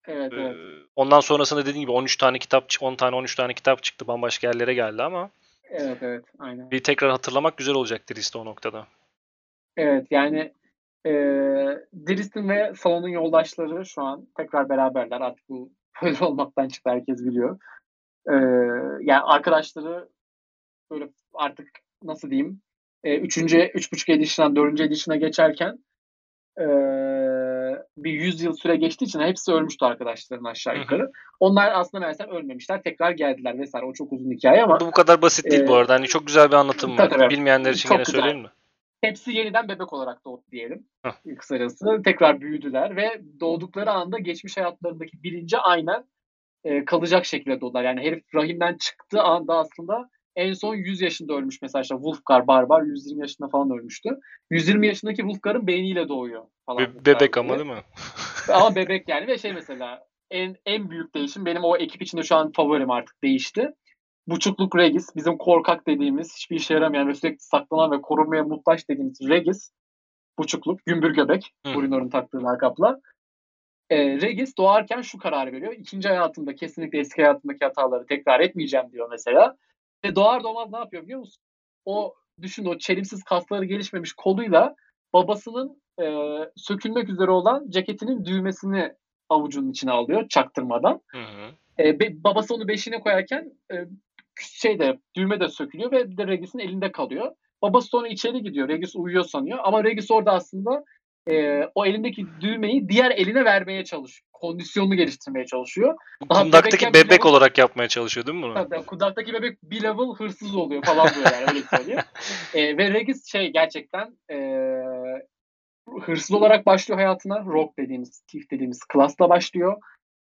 Evet, evet. ondan sonrasında dediğim gibi 13 tane kitap, 10 tane 13 tane kitap çıktı. Bambaşka yerlere geldi ama Evet, evet. Aynen. bir tekrar hatırlamak güzel olacak Drist'te o noktada. Evet yani e, Dristin ve Salon'un yoldaşları şu an tekrar beraberler. Artık bu böyle olmaktan çıktı herkes biliyor. E, yani arkadaşları böyle artık nasıl diyeyim e, üçüncü, üç buçuk edition'dan dördüncü edition'a geçerken e, bir yüz yıl süre geçtiği için hepsi ölmüştü arkadaşların aşağı yukarı. Onlar aslında meğersem ölmemişler. Tekrar geldiler vesaire. O çok uzun hikaye ama Bu bu kadar basit değil Ee, bu arada. Hani çok güzel bir anlatım var. tabii. Bilmeyenler için Çok gene söyleyeyim mi? hepsi yeniden bebek olarak doğdu diyelim. Heh. Kısacası tekrar büyüdüler ve doğdukları anda geçmiş hayatlarındaki bilinci aynen e, kalacak şekilde doğdular. Yani herif rahimden çıktığı anda aslında en son 100 yaşında ölmüş mesela işte Wolfgar Barbar 120 yaşında falan ölmüştü. 120 yaşındaki Wolfgar'ın beyniyle doğuyor falan. Be- bebek ama değil mi? Ama bebek yani ve şey mesela en en büyük değişim benim o ekip içinde şu an favorim artık değişti. Buçukluk Regis bizim korkak dediğimiz hiçbir işe yaramayan ve sürekli saklanan ve korunmaya muhtaç dediğimiz Regis buçukluk gümbür göbek. Bruno'nun taktığı lakapla. Ee, Regis doğarken şu kararı veriyor. İkinci hayatımda kesinlikle eski hayatımdaki hataları tekrar etmeyeceğim diyor mesela. Ve doğar doğmaz ne yapıyor biliyor musun? O düşün o çelimsiz kasları gelişmemiş koluyla babasının e, sökülmek üzere olan ceketinin düğmesini avucunun içine alıyor çaktırmadan. Hı hı. E, be- babası onu beşine koyarken e, şeyde düğme de sökülüyor ve de Regis'in elinde kalıyor. Babası sonra içeri gidiyor. Regis uyuyor sanıyor ama Regis orada aslında e, o elindeki düğmeyi diğer eline vermeye çalışıyor. Kondisyonunu geliştirmeye çalışıyor. Daha kundaktaki bebekken bebek bile- olarak yapmaya çalışıyor değil mi bunu? Hatta kundaktaki bebek bir level hırsız oluyor falan böyle yani öyle söyleyeyim. E, ve Regis şey gerçekten e, hırsız olarak başlıyor hayatına. Rock dediğimiz, Thief dediğimiz klasla başlıyor.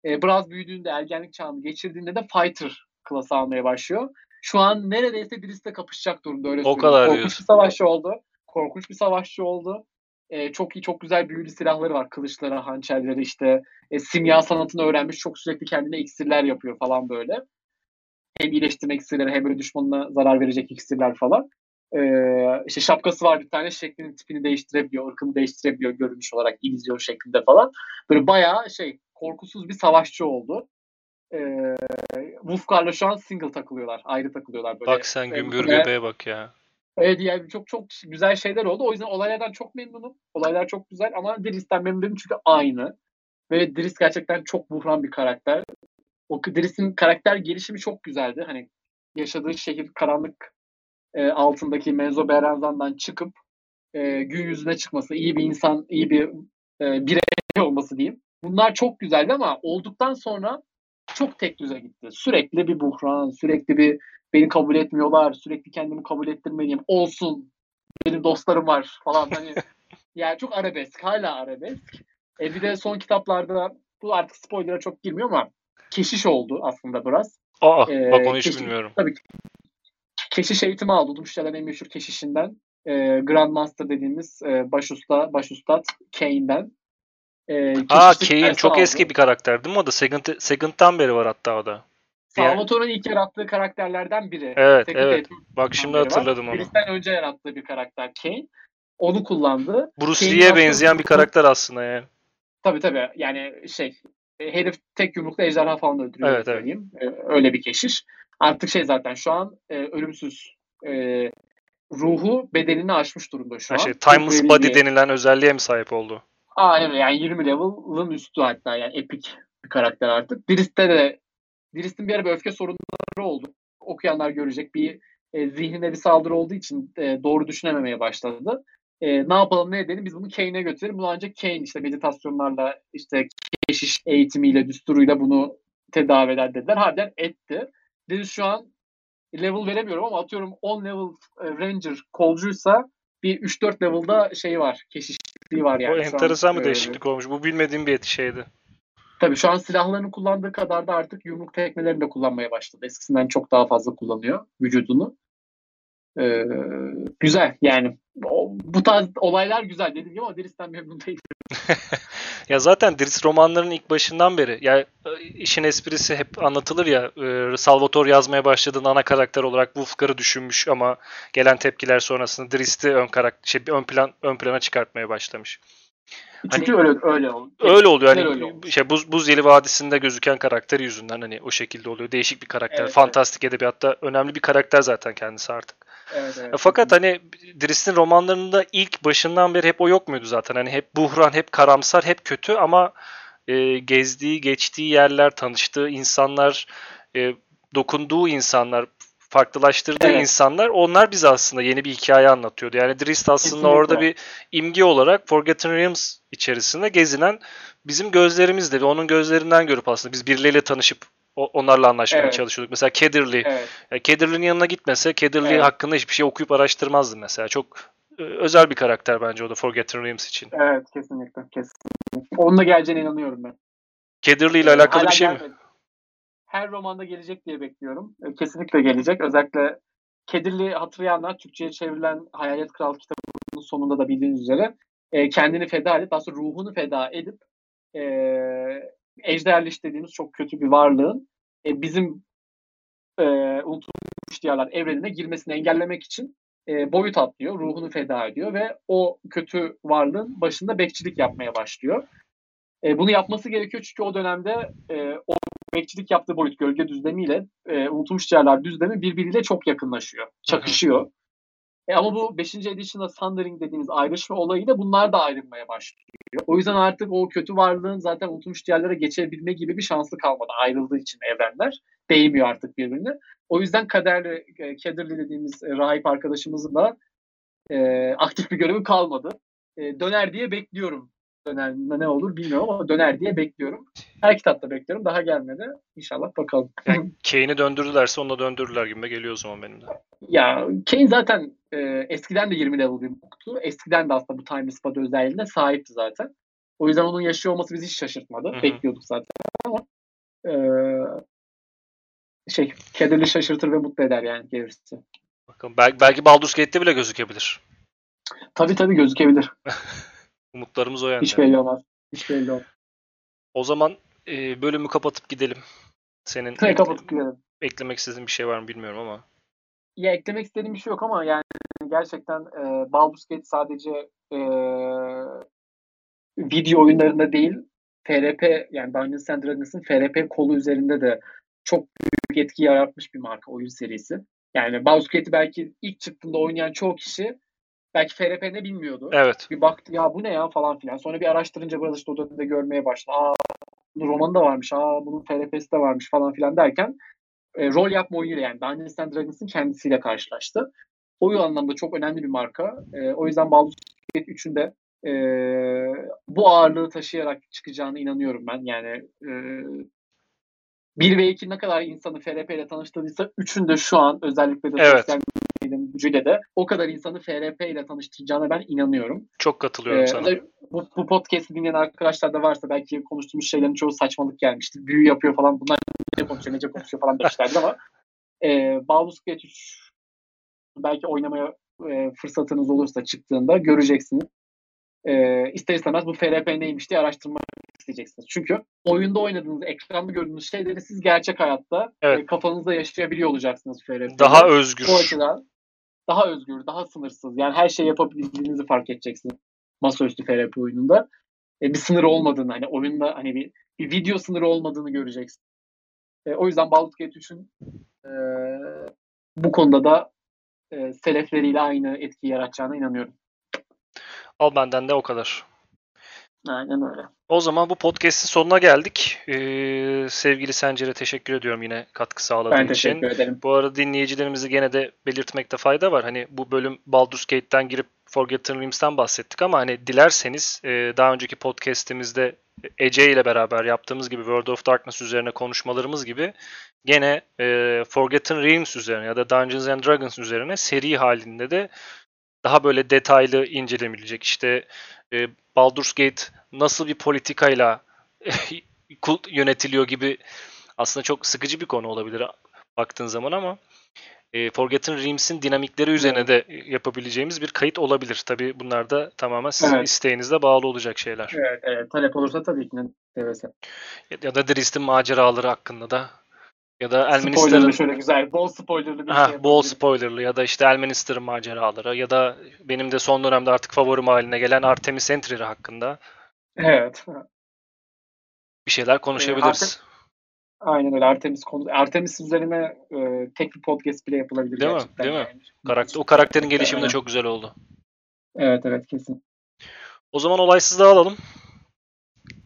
E, biraz büyüdüğünde, ergenlik çağını geçirdiğinde de Fighter klası almaya başlıyor. Şu an neredeyse Dris'le kapışacak durumda öyle O söyleyeyim. kadar Korkunç diyorsun. bir savaşçı oldu. Korkunç bir savaşçı oldu. E, çok iyi, çok güzel büyülü silahları var. Kılıçları, hançerleri işte e, simya sanatını öğrenmiş. Çok sürekli kendine iksirler yapıyor falan böyle. Hem iyileştirme iksirleri hem böyle düşmanına zarar verecek iksirler falan. E, işte şapkası var bir tane şeklini tipini değiştirebiliyor, ırkını değiştirebiliyor görünüş olarak illüzyon şeklinde falan. Böyle bayağı şey korkusuz bir savaşçı oldu. E, Wolfgar'la şu an single takılıyorlar. Ayrı takılıyorlar. Böyle. Bak sen gümbür göbeğe bak ya. Evet yani çok çok güzel şeyler oldu. O yüzden olaylardan çok memnunum. Olaylar çok güzel ama Dris'ten memnun değilim çünkü aynı. Ve Dris gerçekten çok buhran bir karakter. O Dris'in karakter gelişimi çok güzeldi. Hani yaşadığı şehir karanlık e, altındaki Menzo Berenzan'dan çıkıp e, gün yüzüne çıkması, iyi bir insan, iyi bir e, birey olması diyeyim. Bunlar çok güzeldi ama olduktan sonra çok tek düze gitti. Sürekli bir buhran, sürekli bir beni kabul etmiyorlar, sürekli kendimi kabul ettirmeliyim. Olsun, benim dostlarım var falan. Hani yani çok arabesk, hala arabesk. E bir de son kitaplarda bu artık spoiler'a çok girmiyor ama keşiş oldu aslında biraz. Aa Ee, bak onu hiç keşke- bilmiyorum. Tabii ki. Keşiş eğitimi aldı. Udumuşçaların en meşhur keşişinden. E, Grandmaster dediğimiz e, başusta, başustad Kane'den. E, Aa Kane çok aldı. eski bir karakter değil mi o da? Second, Second'dan beri var hatta o da. Yani- Salvatore'un ilk yarattığı karakterlerden biri. Evet, Second evet. Bak şimdi beri var. hatırladım onu. Birisinden önce yarattığı bir karakter Kane. Onu kullandı. Bruce Lee'ye benzeyen bir karakter aslında yani. Tabii tabii. Yani şey e, herif tek yumrukla ejderha falan öldürüyor. Evet, evet. E, Öyle bir keşiş. Artık şey zaten şu an e, ölümsüz. E, ruhu bedenini aşmış durumda şu an. şey, timeless Temporary body bir- denilen özelliğe mi sahip oldu? Aynen öyle. yani 20 level'ın üstü hatta yani epic bir karakter artık. Dirist'te de Dirist'in bir ara bir öfke sorunları oldu. Okuyanlar görecek bir e, zihnine bir saldırı olduğu için e, doğru düşünememeye başladı. E, ne yapalım ne edelim biz bunu Kane'e götürelim. Bunu ancak Kane işte meditasyonlarla işte keşiş eğitimiyle düsturuyla bunu tedavi eder dediler. Harbiden etti. Dirist şu an level veremiyorum ama atıyorum 10 level e, ranger kolcuysa bir 3-4 level'da şey var. Keşişliği var yani. an, enteresan bir e, değişiklik olmuş. Bu bilmediğim bir şeydi. Tabii şu an silahlarını kullandığı kadar da artık yumruk tekmelerini de kullanmaya başladı. Eskisinden çok daha fazla kullanıyor vücudunu. Ee, güzel yani. O- bu tarz olaylar güzel dediğim gibi ama Dris'ten memnun değilim. Ya zaten Drizzt romanlarının ilk başından beri ya e, işin esprisi hep anlatılır ya e, Salvatore yazmaya başladığında ana karakter olarak Wulfgar'ı düşünmüş ama gelen tepkiler sonrasında Drizzt'i ön karakter şey ön plan ön plana çıkartmaya başlamış. Çünkü öyle öyle oldu. Öyle oluyor hani öyle şey Buz Buzeli Vadisi'nde gözüken karakteri yüzünden hani o şekilde oluyor. Değişik bir karakter. Evet, Fantastik edebiyatta önemli bir karakter zaten kendisi artık. Evet, evet. Fakat hani Drizzt romanlarında ilk başından beri hep o yok muydu zaten? Hani hep buhran, hep karamsar, hep kötü ama e, gezdiği, geçtiği yerler, tanıştığı insanlar, e, dokunduğu insanlar, farklılaştırdığı Evet. insanlar onlar bize aslında yeni bir hikaye anlatıyordu. Yani Drizzt aslında Kesinlikle. orada bir imge olarak Forgotten Realms içerisinde gezinen bizim gözlerimizde ve onun gözlerinden görüp aslında biz birileriyle tanışıp onlarla anlaşmaya Evet. çalışıyorduk. Mesela Kederli. Evet. Ya Kederli'nin yanına gitmese Kederli Evet. hakkında hiçbir şey okuyup araştırmazdı mesela. Çok e, özel bir karakter bence o da Forgotten Realms için. Evet kesinlikle. kesinlikle. Onunla geleceğine inanıyorum ben. Kederli ile alakalı hala bir şey mi? Her romanda gelecek diye bekliyorum. Ee, Kesinlikle gelecek. Özellikle Kedirli hatırlayanlar Türkçe'ye çevrilen Hayalet Kral kitabının sonunda da bildiğiniz üzere e, kendini feda edip aslında ruhunu feda edip e, ejderliş dediğimiz çok kötü bir varlığın e, bizim e, unutulmuş diyarlar evrenine girmesini engellemek için e, boyut atlıyor. Ruhunu feda ediyor ve o kötü varlığın başında bekçilik yapmaya başlıyor. E, bunu yapması gerekiyor çünkü o dönemde e, o bekçilik yaptığı boyut gölge düzlemiyle e, unutulmuş diyarlar düzlemi birbiriyle çok yakınlaşıyor. Çakışıyor. E, ama bu 5. edition'da Sundering dediğimiz ayrışma olayıyla bunlar da ayrılmaya başlıyor. O yüzden artık o kötü varlığın zaten unutulmuş diyarlara geçebilme gibi bir şansı kalmadı. Ayrıldığı için evrenler. Değmiyor artık birbirine. O yüzden kaderli, e, Kederli dediğimiz e, rahip arkadaşımızın da e, aktif bir görevi kalmadı. E, döner diye bekliyorum. Döner ne olur bilmiyorum ama döner diye bekliyorum. Her kitapta bekliyorum. Daha gelmedi. İnşallah bakalım. Kane'i döndürdülerse onu da döndürürler gibi geliyor o zaman benim de. Ya Kane zaten e, eskiden de 20 level bir book'tu. Eskiden de aslında bu time spot özelliğine sahipti zaten. O yüzden onun yaşıyor olması bizi hiç şaşırtmadı. Hı hı. Bekliyorduk zaten ama e, şey kederli şaşırtır ve mutlu eder yani gerisi. Bakalım belki, belki Baldur's Gate'te bile gözükebilir. Tabii tabii gözükebilir. Umutlarımız o yönde. Hiç belli olmaz. Hiç belli olmaz. O zaman e, bölümü kapatıp gidelim. Senin ekle- kapatıp gidelim. eklemek istediğin bir şey var mı bilmiyorum ama. Ya eklemek istediğim bir şey yok ama yani gerçekten e, Baldur's Gate sadece e, video oyunlarında değil FRP yani Dungeons and Dragons'ın FRP kolu üzerinde de çok büyük etki yaratmış bir marka oyun serisi. Yani Baldur's Gate'i belki ilk çıktığında oynayan çoğu kişi belki FRP ne bilmiyordu. Evet. Bir baktı ya bu ne ya falan filan. Sonra bir araştırınca Brothers işte o dönemde görmeye başladı. Aa bunun romanı da varmış. Aa bunun FRP'si de varmış falan filan derken e, rol yapma oyunuyla yani Dungeons and Dragons'ın kendisiyle karşılaştı. O anlamda çok önemli bir marka. E, o yüzden Baldur's Gate 3'ün de e, bu ağırlığı taşıyarak çıkacağına inanıyorum ben. Yani e, 1 ve 2 ne kadar insanı FRP ile tanıştırdıysa 3'ün de şu an özellikle de Evet. sosyal medyanın gücüyle de o kadar insanı FRP ile tanıştıracağına ben inanıyorum. Çok katılıyorum Ee, sana. bu, bu podcast'i dinleyen arkadaşlar da varsa belki konuştuğumuz şeylerin çoğu saçmalık gelmiştir. Büyü yapıyor falan bunlar ne konuşuyor nece konuşuyor falan demişlerdi ama e, Baldur's Gate 3 belki oynamaya e, fırsatınız olursa çıktığında göreceksiniz. E, ister istemez bu FRP neymiş diye araştırmak isteyeceksiniz. Çünkü oyunda oynadığınız, ekranda gördüğünüz şeyleri siz gerçek hayatta Evet. e, kafanızda yaşayabiliyor olacaksınız FRP'de. Daha özgür. O açıdan daha özgür, daha sınırsız. Yani her şeyi yapabildiğinizi fark edeceksiniz masaüstü FRP oyununda. E, bir sınır olmadığını, hani oyunda hani bir, bir video sınırı olmadığını göreceksin. E, o yüzden Baldur's Gate 3'ün e, bu konuda da e, selefleriyle aynı etki yaratacağına inanıyorum. Al benden de o kadar. Aynen öyle. O zaman bu podcast'in sonuna geldik. Ee, sevgili Sencer'e teşekkür ediyorum yine katkı sağladığın Ben için. ederim. Bu arada dinleyicilerimizi gene de belirtmekte fayda var. Hani bu bölüm Baldur's Gate'den girip Forgotten Realms'ten bahsettik ama hani dilerseniz e, daha önceki podcast'imizde Ece ile beraber yaptığımız gibi World of Darkness üzerine konuşmalarımız gibi gene e, Forgotten Realms üzerine ya da Dungeons and Dragons üzerine seri halinde de daha böyle detaylı incelenebilecek. İşte e, Baldur's Gate nasıl bir politikayla yönetiliyor gibi aslında çok sıkıcı bir konu olabilir baktığın zaman ama e, Forgotten Realms'in dinamikleri üzerine de yapabileceğimiz bir kayıt olabilir. Tabii bunlar da tamamen sizin Evet. isteğinizle bağlı olacak şeyler. Evet, evet. Talep olursa tabii ki devese. Ya, ya da Drist'in maceraları hakkında da ya da Spoilerlı Elminister'ın şöyle güzel, bol spoilerlı bir Ha, şey bol spoilerlı ya da işte Elminister'ın maceraları ya da benim de son dönemde artık favorim haline gelen Artemis Entry hakkında Evet. bir şeyler konuşabiliriz. Aynen öyle Artemis konu. Artemis üzerine e, tek bir podcast bile yapılabilir Değil mi? gerçekten. Değil mi? yani. Karakter, o karakterin gelişimi de çok güzel oldu. Evet evet kesin. O zaman olaysız dağılalım.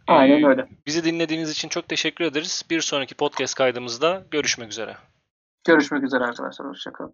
Aynen öyle. Bizi dinlediğiniz için çok teşekkür ederiz. Bir sonraki podcast kaydımızda görüşmek üzere. Görüşmek üzere arkadaşlar. Hoşçakalın.